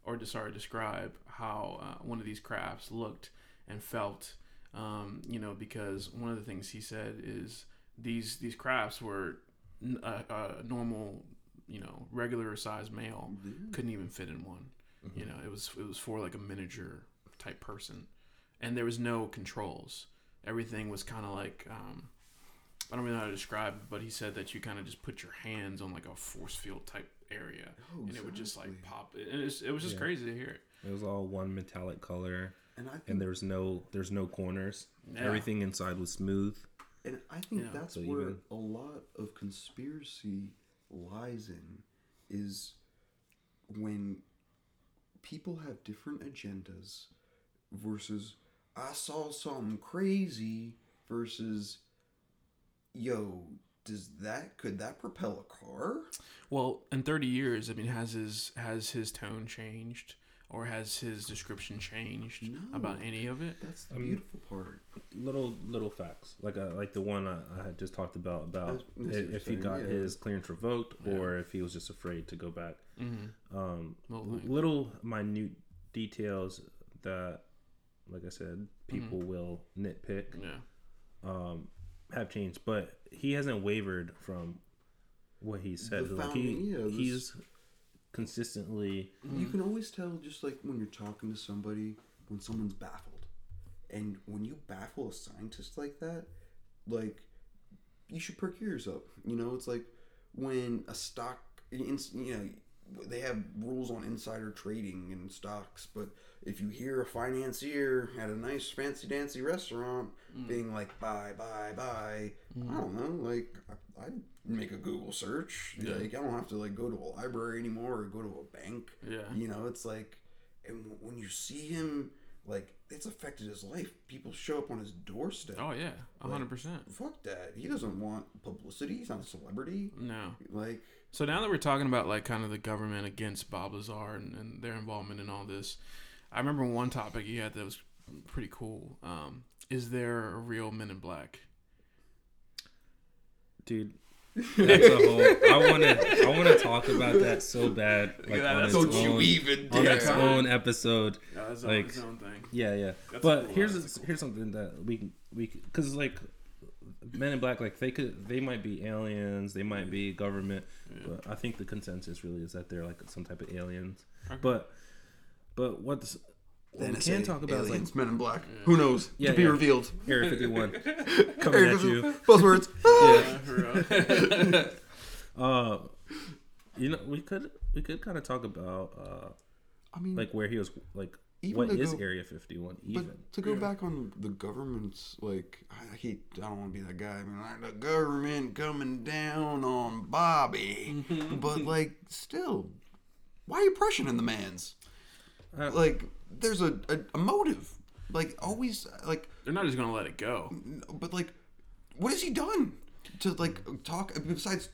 or sorry, describe how uh, one of these crafts looked and felt. Um, you know, because one of the things he said is these these crafts were a, a normal, you know, regular sized male couldn't even fit in one. You know, it was it was for like a miniature type person, and there was no controls. Everything was kind of like um, I don't really know how to describe it, but he said that you kind of just put your hands on like a force field type area, and it would just like pop. It, it, was, it was just crazy to hear it. it was all one metallic color, And I think and there's no there's no corners. Yeah. Everything inside was smooth. And I think Yeah. that's So where even- a lot of conspiracy lies in is when people have different agendas versus I saw something crazy versus yo, does that could that propel a car? Well, in 30 years, I mean, has his has his tone changed, or has his description changed No. about any of it? That's the beautiful part. Little little facts, like uh, like the one I, I had just talked about about That's- that's if he got yeah. his clearance revoked or if he was just afraid to go back. Mm-hmm. Um, Little little minute details that, like I said, people Mm-hmm. will nitpick. Yeah. um, have changed, but he hasn't wavered from what he said. The Like founding- he, yeah, this- he's consistently You can always tell just like when you're talking to somebody when someone's baffled. And when you baffle a scientist like that, like you should perk your ears up. You know, it's like when a stock you know, they have rules on insider trading and stocks, but if you hear a financier at a nice fancy dancy restaurant mm. being like buy buy buy, mm. I don't know, like I- I'd make a Google search. Like I don't have to like go to a library anymore or go to a bank. Yeah. You know, it's like, and when you see him, like it's affected his life. People show up on his doorstep. Oh yeah, a hundred percent. Fuck that. He doesn't want publicity. He's not a celebrity. No. Like, So now that we're talking about like kind of the government against Bob Lazar and, and their involvement in all this, I remember one topic you had that was pretty cool. Um, is there a real Men in Black? dude. That's a whole. I want to. I want to talk about that so bad. Like that, on that's its what own, even on its dare. own episode. Yeah, that's Like- own thing. Yeah, yeah. That's but cool, here's that's here's something that we can we because like Men in Black, like they could they might be aliens, they might be government, but I think the consensus really is that they're like some type of aliens. But but what's what we can talk about is like Men in Black. Who knows? Yeah, to be yeah. revealed. Area 51 coming at you. Buzzwords. Yeah. Uh, you know, we could we could kind of talk about uh I mean, like where he was like Even what to is go- Area 51 even? But to go back on the government's, like, I hate, I don't want to be that guy. I mean, like, the government coming down on Bobby. but, like, still, why are you pressuring the man's? Uh, like, there's a, a, a motive. Like, always, like, They're not just gonna let it go. but, like, what has he done to, like, talk, besides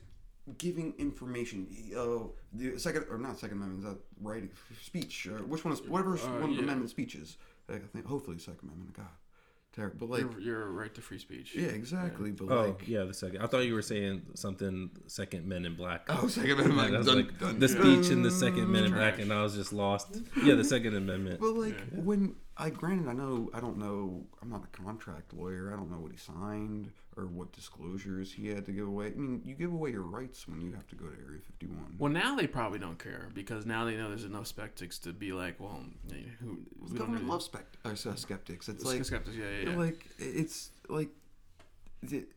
giving information? Uh, the second, or not second amendment, is that right? Speech. Uh, which one is, whatever one of the yeah. amendment speeches. I think, hopefully, second amendment. God Ter- but like, your, your right to free speech. yeah, exactly. But Oh like, yeah, the second. I thought you were saying something. Second Men in Black. oh, second amendment, Yeah, like, dun, like dun, the dun. speech in the Second Men in Black, and I was just lost. Yeah, the Second Amendment. But like when I granted I know I don't know I'm not a contract lawyer. I don't know what he signed or what disclosures he had to give away. I mean, you give away your rights when you have to go to Area 51. Well, now they probably don't care because now they know there's enough skeptics to be like, well, who the we don't government really- loves spect- uh, so skeptics. It's Like, like skeptics, yeah, yeah, yeah. like it's like it,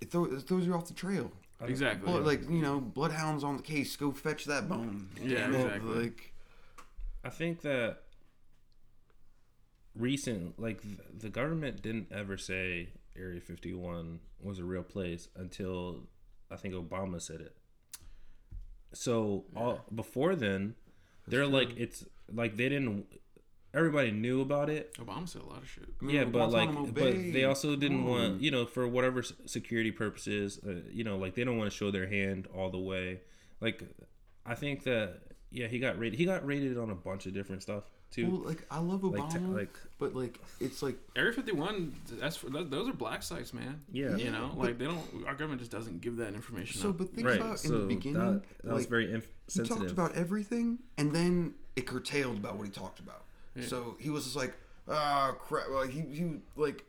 it, throws, it throws you off the trail. exactly. Blood, like you know, bloodhounds on the case. Go fetch that bone. Yeah, Damn it, exactly. Like I think that recent, like the government didn't ever say Area 51 was a real place until I think Obama said it. So all before then, they're like it's like they didn't. Everybody knew about it. Obama said a lot of shit. Yeah, but like, but they also didn't Come want, you know, for whatever security purposes, uh, you know, like they don't want to show their hand all the way. Like, I think that yeah, he got rated. He got rated on a bunch of different stuff too. well, like I love Obama, Like, te- like- but like it's like Area 51, that's for, th- those are black sites, man. Yeah. You know, but- like they don't, our government just doesn't give that information so. up. But think right. about in the beginning, that, that was very inf- he talked about everything and then it curtailed about what he talked about so he was just like ah crap like he, he like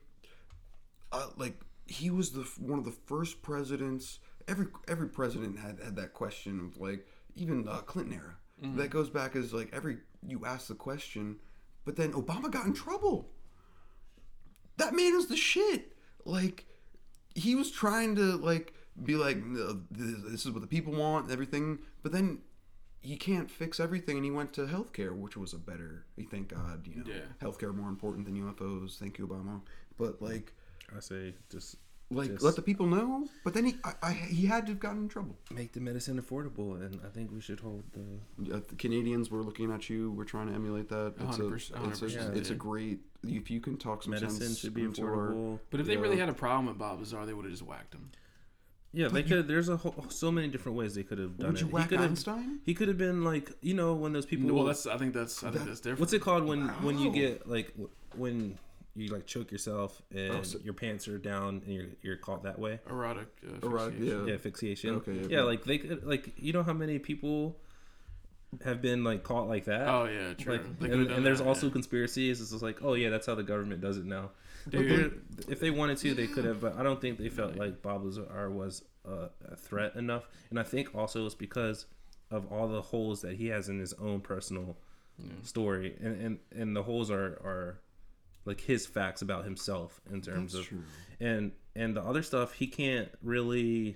uh, like he was the one of the first presidents every every president had had that question of like even uh, clinton era Mm. that goes back as like every you ask the question but then obama got in trouble. That man is the shit. Like he was trying to like be like this this is what the people want and everything but then he can't fix everything and he went to healthcare which was a better thank god you know. Yeah. healthcare more important than ufos thank you obama. But like I say just like Just- let the people know but then he I, I, he had to have gotten in trouble make the medicine affordable, and I think we should hold the. uh, the canadians were looking at you we're trying to emulate that it's a, 100%, it's a, 100%, it's a great if you can talk some Medicine sense should be into our- affordable. But if they Yeah. really had a problem with Bob Lazar, they would have just whacked him. Yeah, they could. There's a whole, so many different ways they could have done would it. you he whack could have. einstein He could have been like you know when those people. well, that's I think that's I think that's different. What's it called when when you get like when you like choke yourself and Oh, so- your pants are down and you're you're caught that way? Erotic. Uh, Erotic, asphyxiation. Yeah, asphyxiation. Okay, yeah, yeah, like they could like you know how many people have been like caught like that. Oh yeah, true. Like, and, and there's that, also yeah. conspiracies. It's just like, oh yeah, that's how the government does it now. Dude. If they wanted to, they could have, but I don't think they felt like Bob Lazar was a, a threat enough. And I think also it's because of all the holes that he has in his own personal story, and, and and the holes are are like his facts about himself in terms That's of true. and and the other stuff he can't really,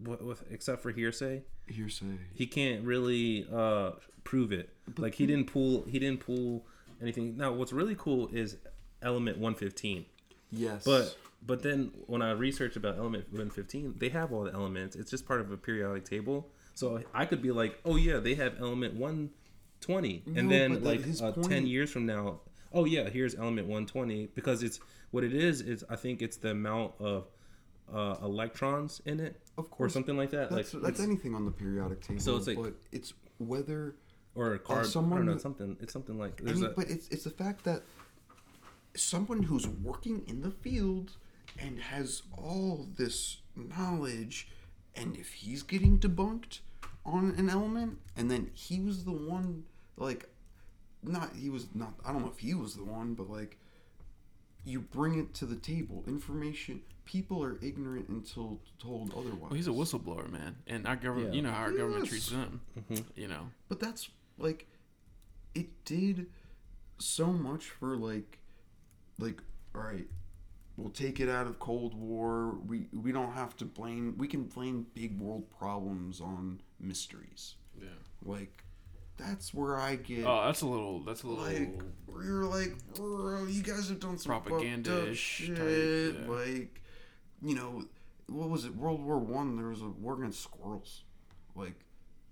with, with except for hearsay hearsay. he can't really uh prove it. Like he didn't pull he didn't pull anything. Now what's really cool is element 115 yes. But but then when i research about element 115 they have all the elements. It's just part of a periodic table. So i could be like oh yeah they have element 120 and No, then like uh, 10 years from now oh yeah here's element 120 because it's what it is is i think it's the amount of uh, electrons in it Of or something like that that's, like that's anything on the periodic table So it's like- but it's whether or a. I someone know something. It's something like I there's mean, a, but it's it's the fact that someone who's working in the field and has all this knowledge, and if he's getting debunked on an element, and then he was the one, like, not he was not. I don't know if he was the one, but like, you bring it to the table. Information. People are ignorant until told otherwise. Well, he's a whistleblower, man, and our government. Yeah. You know how our government treats them. Mm-hmm. You know. But that's like it did so much for like like all right, we'll take it out of Cold War. We we don't have to blame we can blame big world problems on mysteries. Yeah. Like that's where I get Oh, that's a little. That's a little. like where you're like, bro, you guys have done some fucked up Propaganda-ish shit. type, yeah. Like, you know, what was it? World War One. There was a war against squirrels, like,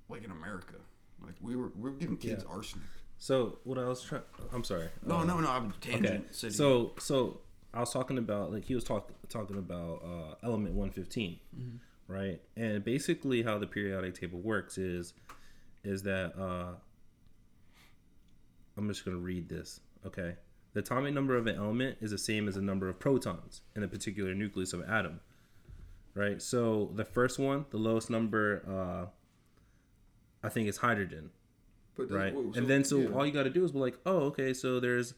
like in America. Like we were we were giving kids Yeah. arsenic. so what I was trying. I'm sorry. No, Uh, no, no. I'm tangent. Okay. City. So so I was talking about like he was talk, talking about uh, element 115, Mm-hmm. right? And basically how the periodic table works is is that uh, I'm just gonna read this. Okay. the atomic number of an element is the same as the number of protons in a particular nucleus of an atom. Right? So the first one, the lowest number, uh, I think is hydrogen. But Right? whoa, and then so yeah. all you got to do is be like, oh, okay, so there's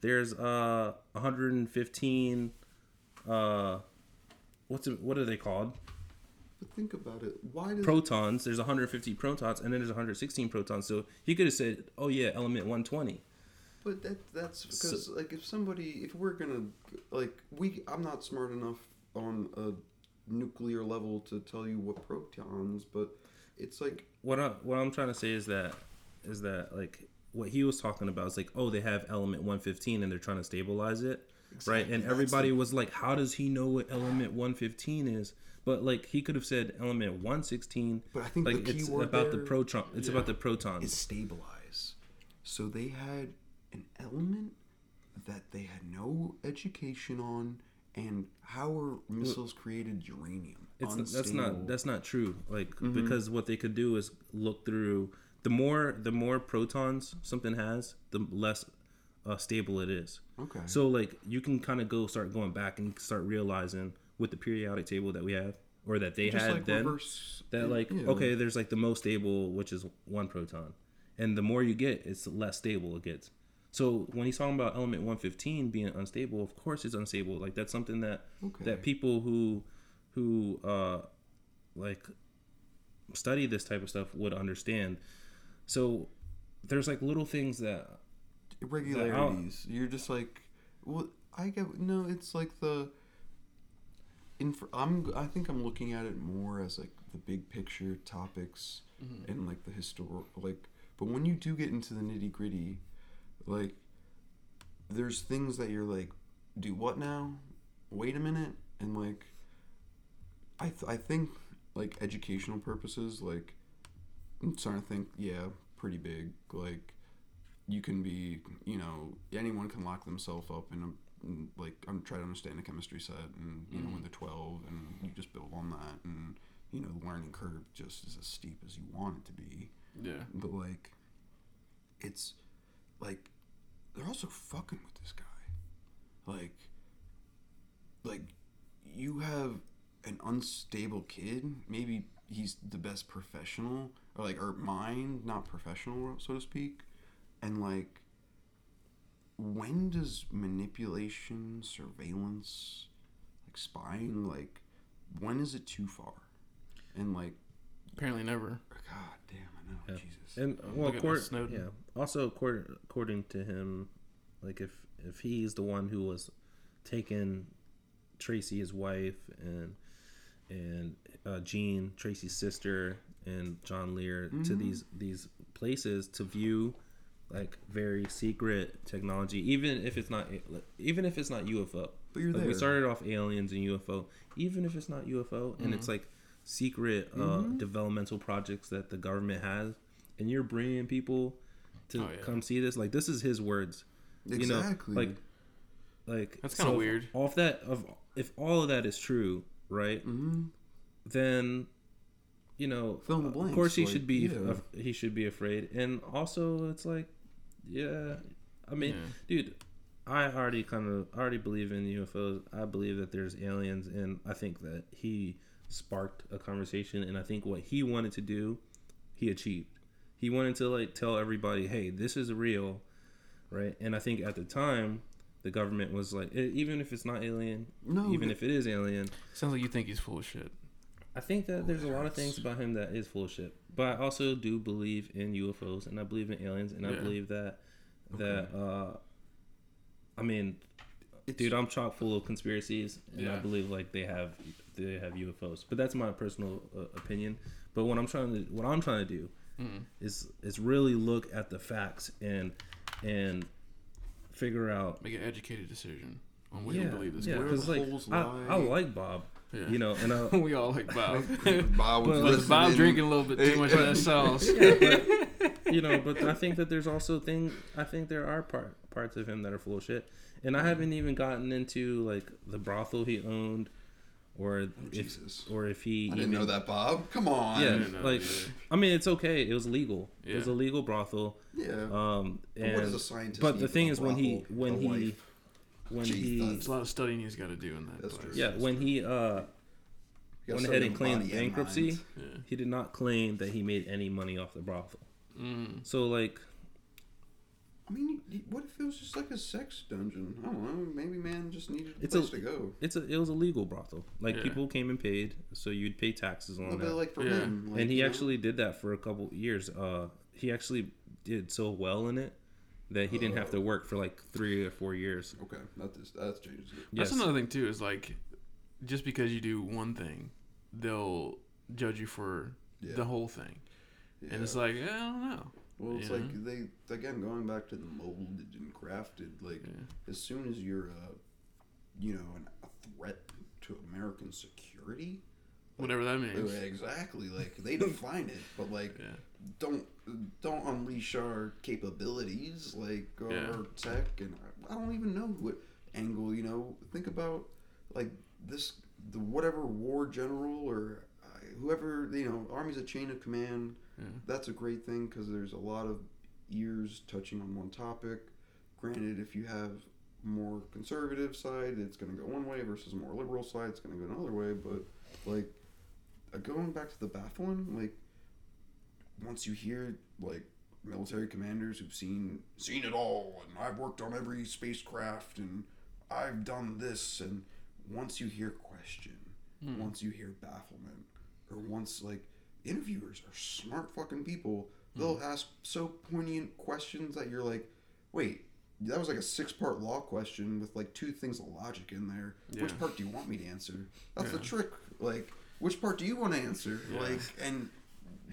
there's uh 115 uh what's it, what are they called? But think about it. Why does Protons. There's 150 protons, and then there's 116 protons. So he could have said, oh yeah, element 120. But that that's because like if somebody if we're gonna like we I'm not smart enough on a nuclear level to tell you what protons, but it's like what I, what I'm trying to say is that is that like what he was talking about is like oh they have element 115 and they're trying to stabilize it right and everybody was like how does he know what element 115 is but like he could have said element 116 But I think like the key it's word about the there- proton it's about the protons is stabilize. So they had an element that they had no education on, and how are missiles created uranium? it's that's not that's not true like Mm-hmm. because what they could do is look through the more the more protons something has the less uh, stable it is Okay. so like you can kind of go start going back and start realizing with the periodic table that we have or that they Just had like then reverse- that like yeah. okay there's like the most stable which is one proton and the more you get it's less stable it gets so when he's talking about element 115 being unstable of course it's unstable like that's something that Okay. that people who who uh like study this type of stuff would understand so there's like little things that irregularities. You're just like, well, I get no. It's like the. I'm. I think I'm looking at it more as like the big picture topics mm-hmm. and like the historical like. But when you do get into the nitty gritty, like, there's things that you're like, do what now? Wait a minute, and like. I th- I think like educational purposes like. I'm starting to think yeah pretty big like you can be, you know, anyone can lock themselves up in a, like, I'm trying to understand the chemistry set, and, you know, when mm. they're 12, and you just build on that, and, you know, the learning curve just is as steep as you want it to be. Yeah. But, like, it's, like, they're also fucking with this guy. Like, like, you have an unstable kid, maybe he's the best professional, or, like, or mind, not professional, so to speak and like when does manipulation surveillance like spying like when is it too far and like Apparently never. god damn i know Yeah. jesus And well, Look at according, Snowden. yeah. Also, according, according to him, like if if he's the one who was taking Tracy, his wife, and and uh, Jean, Tracy's sister, and John Lear Mm-hmm. to these these places to view like very secret technology, even if it's not even if it's not UFO. But you're like we started off aliens and UFO, even if it's not UFO, and Mm-hmm. it's like secret uh, developmental projects that the government has, and you're bringing people to Oh, yeah. come see this. Like this is his words. You know, Exactly. like like That's kinda so weird. Off that of if all of that is true, right? mm-hmm. Then you know, Fill in the of course he like, should be yeah. af- he should be afraid, and also it's like, yeah, I mean, dude, I already kind of already believe in UFOs. I believe that there's aliens, and I think that he sparked a conversation, and I think what he wanted to do, he achieved. He wanted to like tell everybody, hey, this is real, right? And I think at the time, the government was like, e- even if it's not alien, No, even if it is alien, Sounds like you think he's full of shit. I think that there's a lot of things about him that is full of shit. But I also do believe in UFOs and I believe in aliens and I believe that that uh I mean dude, I'm chock full of conspiracies and I believe like they have they have UFOs. But that's my personal uh, opinion. But what I'm trying to what I'm trying to do is is really look at the facts and and figure out Make an educated decision on what yeah, you believe this yeah. Because like I, I like Bob, Yeah. you know, and I, we all like Bob. bob was But- Bob drinking a little bit too much of that sauce? you know, but I think that there's also things. I think there are part parts of him that are full of shit, and I haven't even gotten into like the brothel he owned, or if Oh, Jesus. or if he I didn't even- know that, Bob. Come on. Yeah, didn't like either. I mean, it's okay. It was legal. It was a legal brothel. Yeah. Um, But and what does a scientist but the thing a is when he when he wife? When Jesus. he There's a lot of studying he's got to do in that That's place. true. yeah when he uh went ahead and claimed body bankruptcy. Yeah. he did not claim that he made any money off the brothel. Mm. So like I mean, what if it was just like a sex dungeon? I don't know. Maybe man just needed a It's a- to go. it's a it was a legal brothel. Like Yeah. people came and paid, so you'd pay taxes on it. like for Yeah. him. Like, and he you know? actually did that for a couple years. Uh, he actually did so well in it that he didn't have to work for like three or four years. Okay, that is that changes it. That's another thing too. Is like, just because you do one thing, they'll judge you for Yeah. the whole thing, Yeah. and it's like I don't know. Well, it's Yeah. like they again going back to the molded and crafted. Like Yeah. as soon as you're a, you know, an, a threat to American security. Whatever that means. Exactly, like they define it, but like Yeah. don't don't unleash our capabilities, like our Yeah. tech, and I, don't even know what angle. You know, think about like this, the whatever war general or uh, whoever you know, army's a chain of command. Yeah. That's a great thing because there's a lot of ears touching on one topic. Granted, if you have more conservative side, it's going to go one way versus more liberal side, it's going to go another way. But like Uh, going back to the baffling, like once you hear like military commanders who've seen seen it all, and I've worked on every spacecraft, and I've done this, and once you hear question, hmm. once you hear bafflement, or once like interviewers are smart fucking people, they'll hmm. ask so poignant questions that you're like, wait. That was like a six-part law question with like two things of logic in there. Which part do you want me to answer? That's the trick. Like, which part do you want to answer? Like, and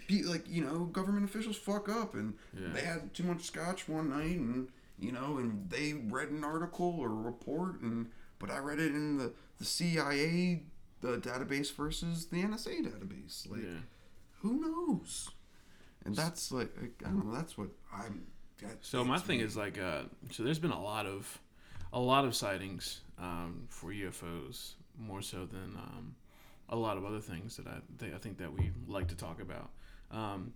be like, you know, government officials fuck up, and Yeah. they had too much scotch one night, and you know, and they read an article or a report, and but I read it in the the CIA the database versus the NSA database. Like, Yeah. who knows? And that's like, like, I don't know. That's what I'm. that So my thing me. is like, uh, so there's been a lot of, a lot of sightings um, for UFOs, more so than um, a lot of other things that I, that I think that we like to talk about. Um,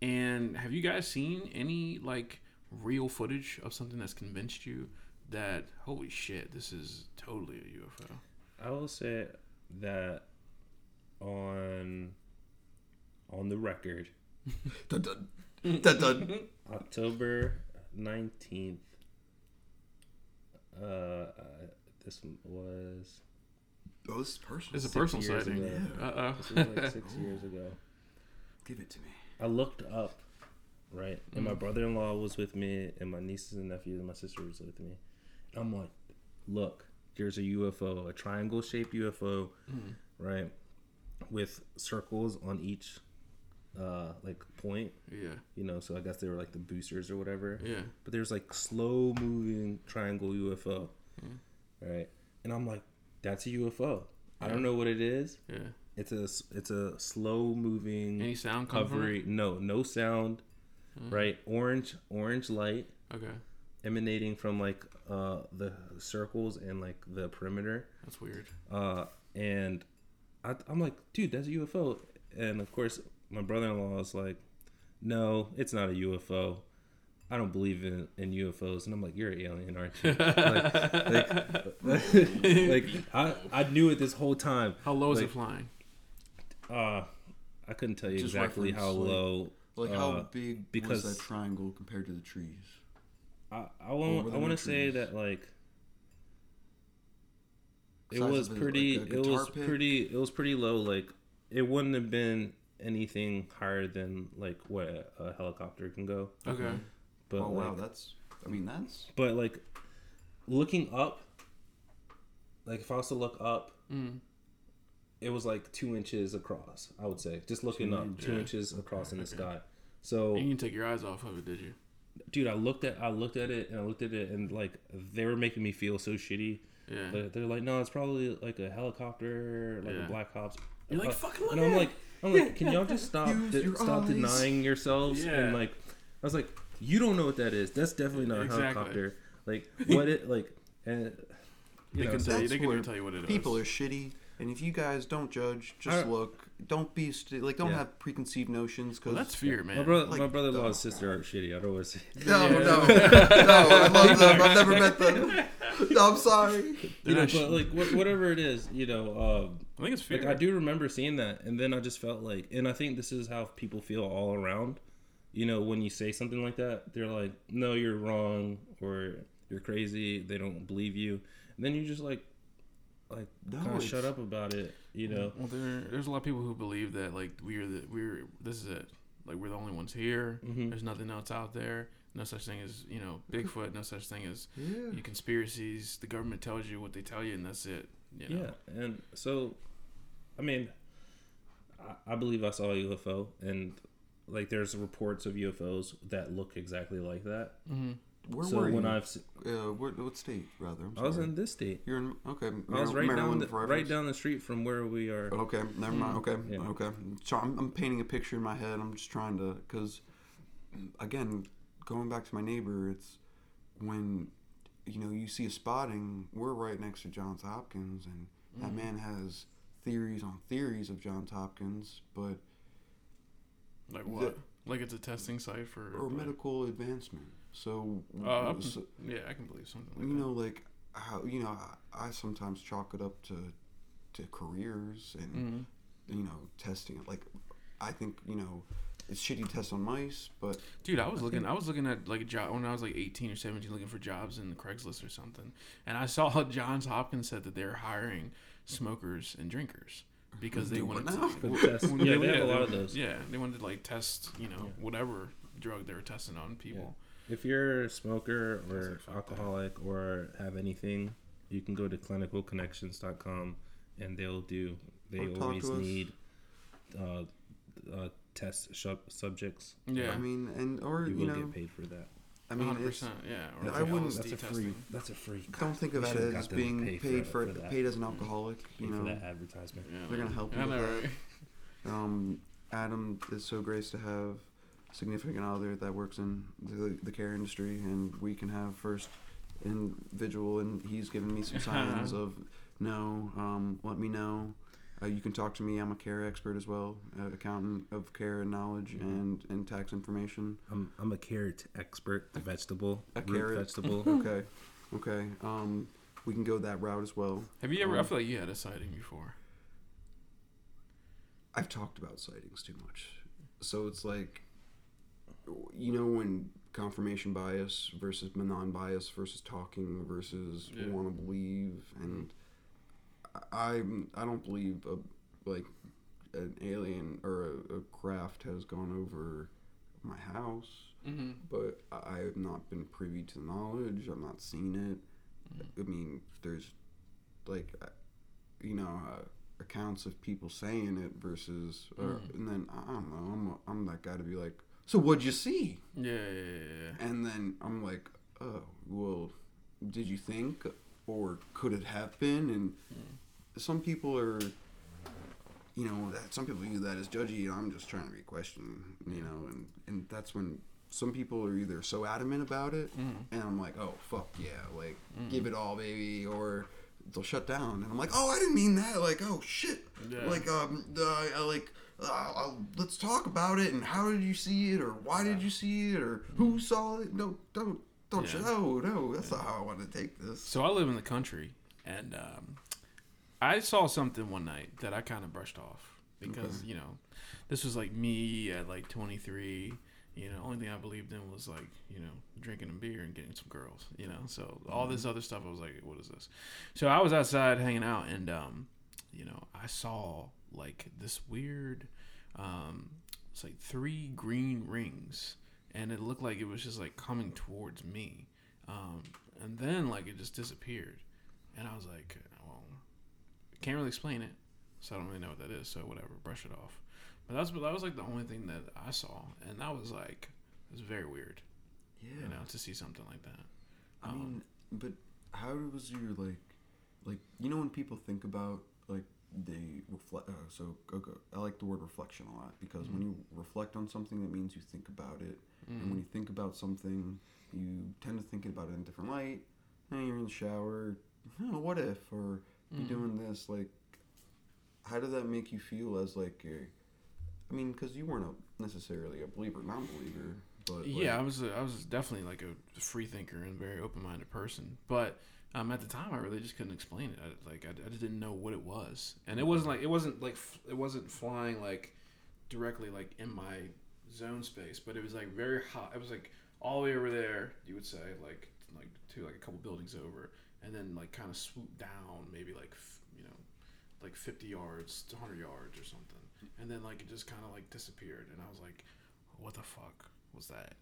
and have you guys seen any like real footage of something that's convinced you that holy shit, this is totally a UFO? I will say that on on the record, Dun, dun, dun, dun. October nineteenth. Uh, uh, this was. Oh, this is personal. It's a personal years sighting. ago. Uh this was like six years ago. Give it to me. I looked up, right, and Mm. my brother-in-law was with me, and my nieces and nephews, and my sister was with me. And I'm like, look, there's a UFO, a triangle-shaped UFO, Mm. right, with circles on each, uh, like point. yeah, You know, so I guess they were like the boosters or whatever. yeah, But there's like slow-moving triangle UFO, right? And I'm like, that's a UFO. I don't know what it is. yeah. It's a it's a slow moving Any sound from. No, no sound. Right, orange orange light Okay, emanating from like uh the circles and like the perimeter. that's weird. Uh, and I, I'm like, dude, that's a UFO. And of course, my brother-in-law is like, no, it's not a UFO. I don't believe in, in UFOs. And I'm like, you're an alien, aren't you? like, like, like, I, I knew it this whole time. How low is it flying? Uh, I couldn't tell you Just exactly how like- low. Like uh, how big because- was that triangle compared to the trees? I, I want I want to say that like it was pretty like it was pick? pretty it was pretty low like it wouldn't have been anything higher than like what a helicopter can go Okay, but oh wow, that's. I mean, that's. but like looking up like if I was to look up mm. it was like two inches across I would say just looking up inches. two inches across in the sky so and you didn't take your eyes off of it, did you? dude I looked at I looked at it and I looked at it and like they were making me feel so shitty Yeah. But they're like, no, it's probably like a helicopter, like Yeah. a Black Ops. You're like, Uh, "Fucking look And I'm at like, I'm like, can y'all just stop, de- stop eyes." denying yourselves? Yeah. And like, I was like, you don't know what that is. That's definitely not a Exactly. helicopter. Like, what it like? And They know, can tell you. They can tell you what it is. People are shitty. And if you guys don't judge, just I- look. Don't be st- like don't Yeah. have preconceived notions. Cause Well, that's fear, man. My brother, Like, my brother-in-law and sister are shitty. I don't want to say. no, Yeah. no, no. I love them. I've never met them. No, I'm sorry. You know, but like wha- whatever it is, you know, um, I think it's fear. like I do remember seeing that, and then I just felt like, and I think this is how people feel all around. You know, when you say something like that, they're like, "No, you're wrong," or "You're crazy." They don't believe you, and then you just like, like, No, kind of shut up about it. You know, Well, there, there's a lot of people who believe that like we're the we're this is it. Like we're the only ones here. Mhm. There's nothing else out there. No such thing as you know Bigfoot. No such thing as Yeah. you conspiracies. The government tells you what they tell you, and that's it. You know? Yeah, and so, I mean, I, I believe I saw a UFO, and like there's reports of UFOs that look exactly like that. Mm-hmm. Where so were when you? I've, se- uh, where, what state rather? I'm was sorry. in this state. You're in okay. I was Mar- right down the, right down the street from where we are. Okay, never mind. Okay, Yeah. okay. So I'm, I'm painting a picture in my head. I'm just trying to, because, again, going back to my neighbor, it's when, you know, you see a spotting. We're right next to Johns Hopkins, and that man has theories on theories of Johns Hopkins, but Like what? like it's a testing site for or like- medical advancement. So, Uh, so yeah, I can believe something like you that. know, like how you know, I, I sometimes chalk it up to to careers and Mhm. you know testing it. Like I think you know it's shitty tests on mice, but Dude, I was looking. I was looking at like a job when I was like eighteen or seventeen, looking for jobs in Craigslist or something, and I saw Johns Hopkins said that they're hiring smokers and drinkers because they Do wanted to. now? For the test. Well, Yeah, they have a lot of those. Yeah, they wanted to like test, you know, whatever drug they were testing on people. If you're a smoker or like, fuck that. alcoholic or have anything, you can go to clinicalconnections.com and they'll do. They Or talk always to us. need uh, uh, test sub- subjects. Yeah, I mean, and or You you, will know, get paid for that. I mean, hundred it's, percent. Yeah, or I wouldn't- That's a free. That's a free. don't think of We that should've as got them to being pay paid for for, for that. paid as an alcoholic. You for know, that advertisement. Yeah, They're gonna help you I with know, that. right? um, Adam is so grace to have a significant other that works in the, the care industry, and we can have first individual, and he's given me some signs of no, um, let me know. Uh, you can talk to me. I'm a care expert as well, uh, accountant of care and knowledge and, and tax information. I'm I'm a carrot expert. The vegetable, A root carrot. vegetable. Okay, okay. Um, we can go that route as well. Have you ever? I Um, feel like you had a sighting before. I've talked about sightings too much. So it's like, you know, when confirmation bias versus non bias versus talking versus Yeah. want to believe. And I, I'm- I don't believe a, like an alien or a, a craft has gone over my house, Mm-hmm. but I have not been privy to the knowledge. I've not seen it. I mean, there's like, uh, you know, uh, accounts of people saying it versus, or, and then I don't know. I'm I'm that guy to be like, so what'd you see? Yeah, yeah, yeah, yeah. And then I'm like, oh, well, did you think, or could it have been? And some people are, you know, that some people view that as judgy. And I'm just trying to be questioning, you know, and and that's when some people are either so adamant about it, and I'm like, oh fuck yeah, like give it all, baby, or they'll shut down, and I'm like, oh, I didn't mean that, like, oh shit, Yeah. like um, uh, I like. Uh, I'll, let's talk about it and how did you see it or why did you see it or who saw it no don't don't Yeah. no no that's not how i want to take this So I live in the country, and um, I saw something one night that I kind of brushed off because you know, this was like me at like 23. You know, only thing I believed in was like you know drinking a beer and getting some girls. You know, so all this other stuff I was like, what is this? So I was outside hanging out, and um, you know, I saw like this weird, um, it's like three green rings, and it looked like it was just like coming towards me, um, and then like it just disappeared, and I was like, can't really explain it, so I don't really know what that is. So whatever, brush it off. But that's that was like the only thing that I saw, and that was like it was very weird, yeah you know, to see something like that. i mean um, but how was your like like you know when people think about like they reflect uh, so okay, i like the word reflection a lot because when mm-hmm. you reflect on something that means you think about it and when mm-hmm. you think about something you tend to think about it in a different light and you're in the shower oh, what if or you doing this like how did that make you feel as like a? I mean, because you weren't a, necessarily a believer, non-believer, but like, yeah, I was a, I was definitely like a free thinker and very open minded person. But um, at the time, I really just couldn't explain it. I, like I, I just didn't know what it was, and it wasn't like it wasn't like f- it wasn't flying like directly like in my zone space, but it was like very hot. It was like all the way over there. You would say like like to like a couple buildings over, and then like kind of swoop down maybe like f- you know like 50 yards to 100 yards or something. And then like it just kind of like disappeared. And i was like what the fuck was that?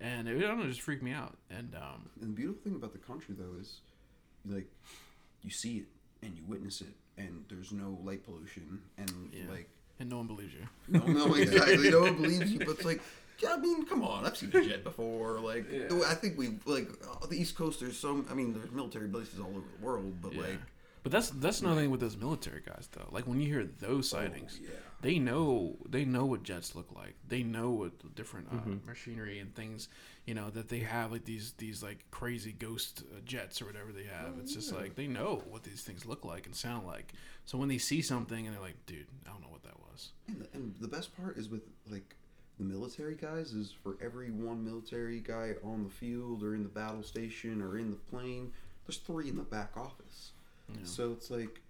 And it, I don't know, it just freaked me out. And um And the beautiful thing about the country though is, like, you see it and you witness it, and there's no light pollution, and Yeah. like, and no one believes you. No, no, exactly, no one believes you. But it's like, I mean, come on, I've seen a jet before. Like, Yeah. I think we like the East Coast. There's some. I mean, there's military bases all over the world, but Yeah. like, but that's that's another thing with those military guys though like when you hear those sightings yeah. they know they know what jets look like they know what different uh, machinery and things you know that they have like these these like crazy ghost uh, jets or whatever they have it's just like they know what these things look like and sound like so when they see something and they're like dude i don't know what that was And the, and the best part is with like the military guys is for every one military guy on the field or in the battle station or in the plane, there's three in the back office. So it's like,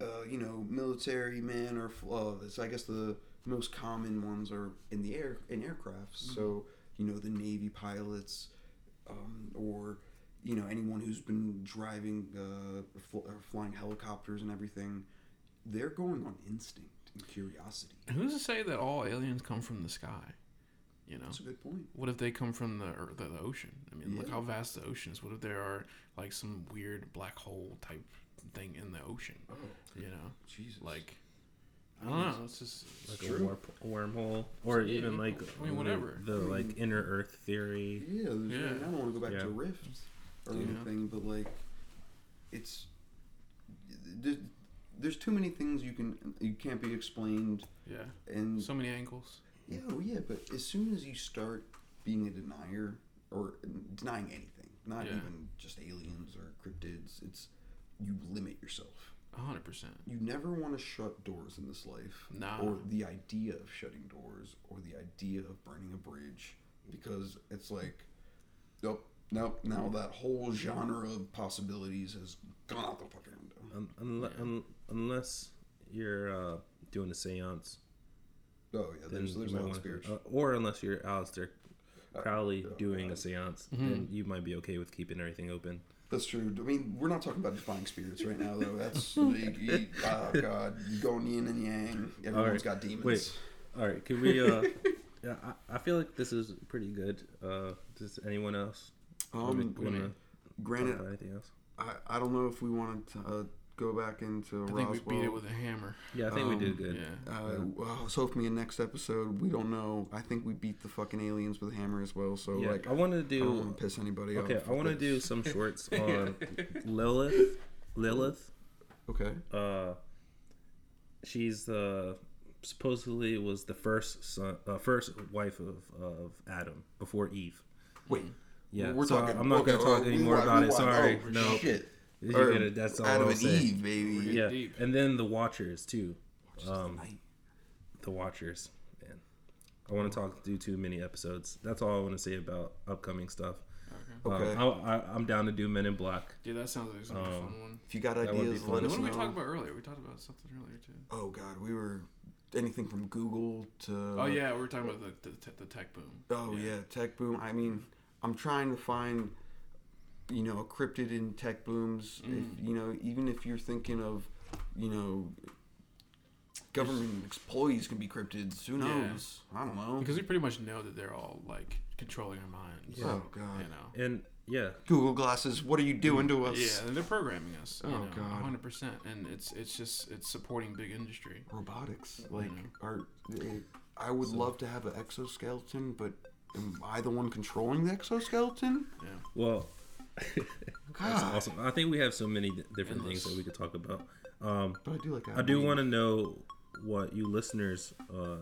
uh, you know, military men or uh, it's, I guess the most common ones are in the air in aircrafts. So you know the Navy pilots, um, or you know anyone who's been driving uh, fl- or flying helicopters and everything. They're going on instinct curiosity. And who's to say that all aliens come from the sky you know That's a good point. what if they come from the or the, the ocean i mean look how vast the ocean is what if there are like some weird black hole type thing in the ocean Oh, you know Jesus. like i don't know it's just like True. a warp, wormhole, or Yeah, even like I mean, whatever. the, like mm-hmm. inner Earth theory. Yeah, there's, Yeah. I don't want to go back Yeah. to rifts or Yeah. anything, but like, it's there's, there's too many things you can you can't be explained, yeah and so many angles yeah, oh yeah. But as soon as you start being a denier or denying anything, not Yeah. even just aliens or cryptids, it's you limit yourself. A hundred percent. You never want to shut doors in this life, Nah. or the idea of shutting doors, or the idea of burning a bridge, because it's like, nope, nope. Now that whole genre of possibilities has gone out the fucking window. Un- unle- un- unless you're uh, doing a séance, Oh yeah, there's you there's a might lot of wanna- spirits. uh, or unless you're Aleister Crowley yeah, doing yeah. a séance, Mm-hmm. then you might be okay with keeping everything open. That's true. I mean, we're not talking about defying spirits right now, though. That's like, you- oh god, you going yin and yang. Everyone's Alright, got demons. wait. All right, can we? Uh, yeah, I, I feel like this is pretty good. Uh, does anyone else Um, want to granted, talk about anything else? I, I don't know if we want to uh, go back into I think Roswell. we beat it with a hammer. Yeah, I think we Um, did good. Yeah. Uh, well, so hopefully in next episode we don't know. I think we beat the fucking aliens with a hammer as well. So Yeah, like I want to I don't do. want to piss anybody Okay, off. I want to do some shorts on Lilith. Lilith. Okay. Uh, she's the supposedly was the first son, uh, first wife of of Adam before Eve. Wait. Yeah, We're so talking. I'm not okay, gonna talk anymore rewind, about it. Sorry, Oh, no. Shit. You get it, That's all Adam I'll and say. Eve, baby. Yeah, deep. and then the Watchers too. Um, the Watchers, man. I want to talk do too many episodes. That's all I want to say about upcoming stuff. Okay. Um, I, I, I'm down to do Men in Black. Dude, that sounds like some Um, fun one. If you got That would be ideas, What did we talk about earlier? We talked about something earlier too. Oh god, we were anything from Google to. Oh yeah, we were talking about the the, the tech boom. Oh yeah. tech boom. I mean, I'm trying to find, you know, a cryptid in tech booms. Mm. If you know, even if you're thinking of, you know, government employees can be cryptids. Who Yeah. knows? I don't know. Because we pretty much know that they're all like controlling our minds. oh god. You know. And yeah, Google glasses. What are you doing to us? Yeah, and they're programming us. You Oh, know, God. 100%. And it's it's just it's supporting big industry. Robotics. Like, know. are I would love to have an exoskeleton, but am I the one controlling the exoskeleton? Yeah. well, that's awesome. I think we have so many different things that we could talk about. Um, But I do like. I do want to know what you listeners uh,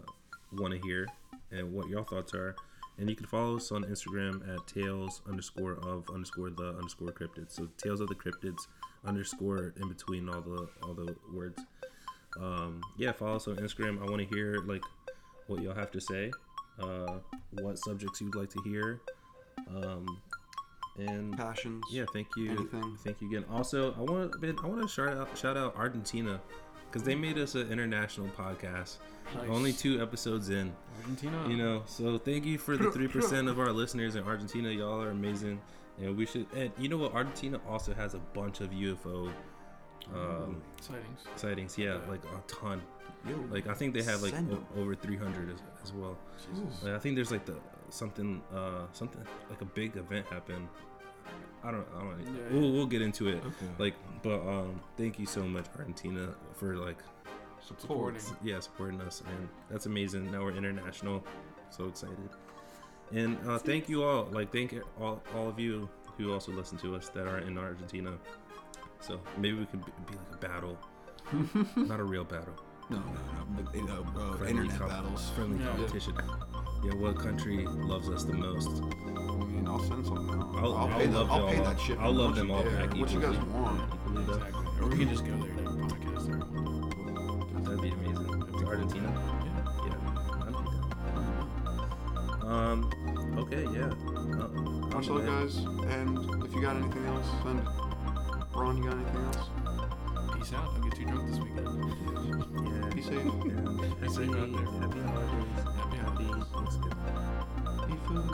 want to hear and what your thoughts are. And you can follow us on Instagram at tales underscore of underscore the underscore cryptids. So tales of the cryptids underscore in between all the all the words. Um, yeah, follow us on Instagram. I want to hear like what y'all have to say, uh, what subjects you'd like to hear, um, and Passions. yeah, thank you, Anything. thank you again. Also, I want to I want to shout out shout out Argentina because they made us an international podcast. Nice. Only two episodes in, Argentina. you know. So thank you for the three percent of our listeners in Argentina. Y'all are amazing, and we should. And you know what? Argentina also has a bunch of UFO um, sightings. sightings. Yeah, like a ton. Yo, Like I think they have like o- over 300 as, as well. Jesus. Like, I think there's like the something uh something like a big event happened. I don't I don't Yeah, we'll, we'll get into it. Okay. Like but um thank you so much Argentina for like Supporting. yeah supporting us and that's amazing. Now we're international. So excited. And uh thank you all like thank all all of you who also listen to us that are in Argentina. So maybe we can be, be like a battle. Not a real battle. No, no, no. But, you know, uh, internet com- battles. Friendly Yeah. competition. Yeah, what country loves us the most? I mean, I'll send something. out. I'll, I'll, pay love that. I'll pay that shit. I'll love them all back What you guys want? Equally, though. Exactly. Or we can just go there and have a podcast there. That'd be amazing. To Argentina. Yeah. Yeah. I'd be down. Um. Okay. Yeah. Uh, Much I'm love, guys. And if you got anything else, send it. Ron, you got anything else? Peace out. Don't get too drunk this weekend. Yeah. Be safe. And Be happy, safe out there. happy holidays. Happy Happy holidays. Thanksgiving. Be food.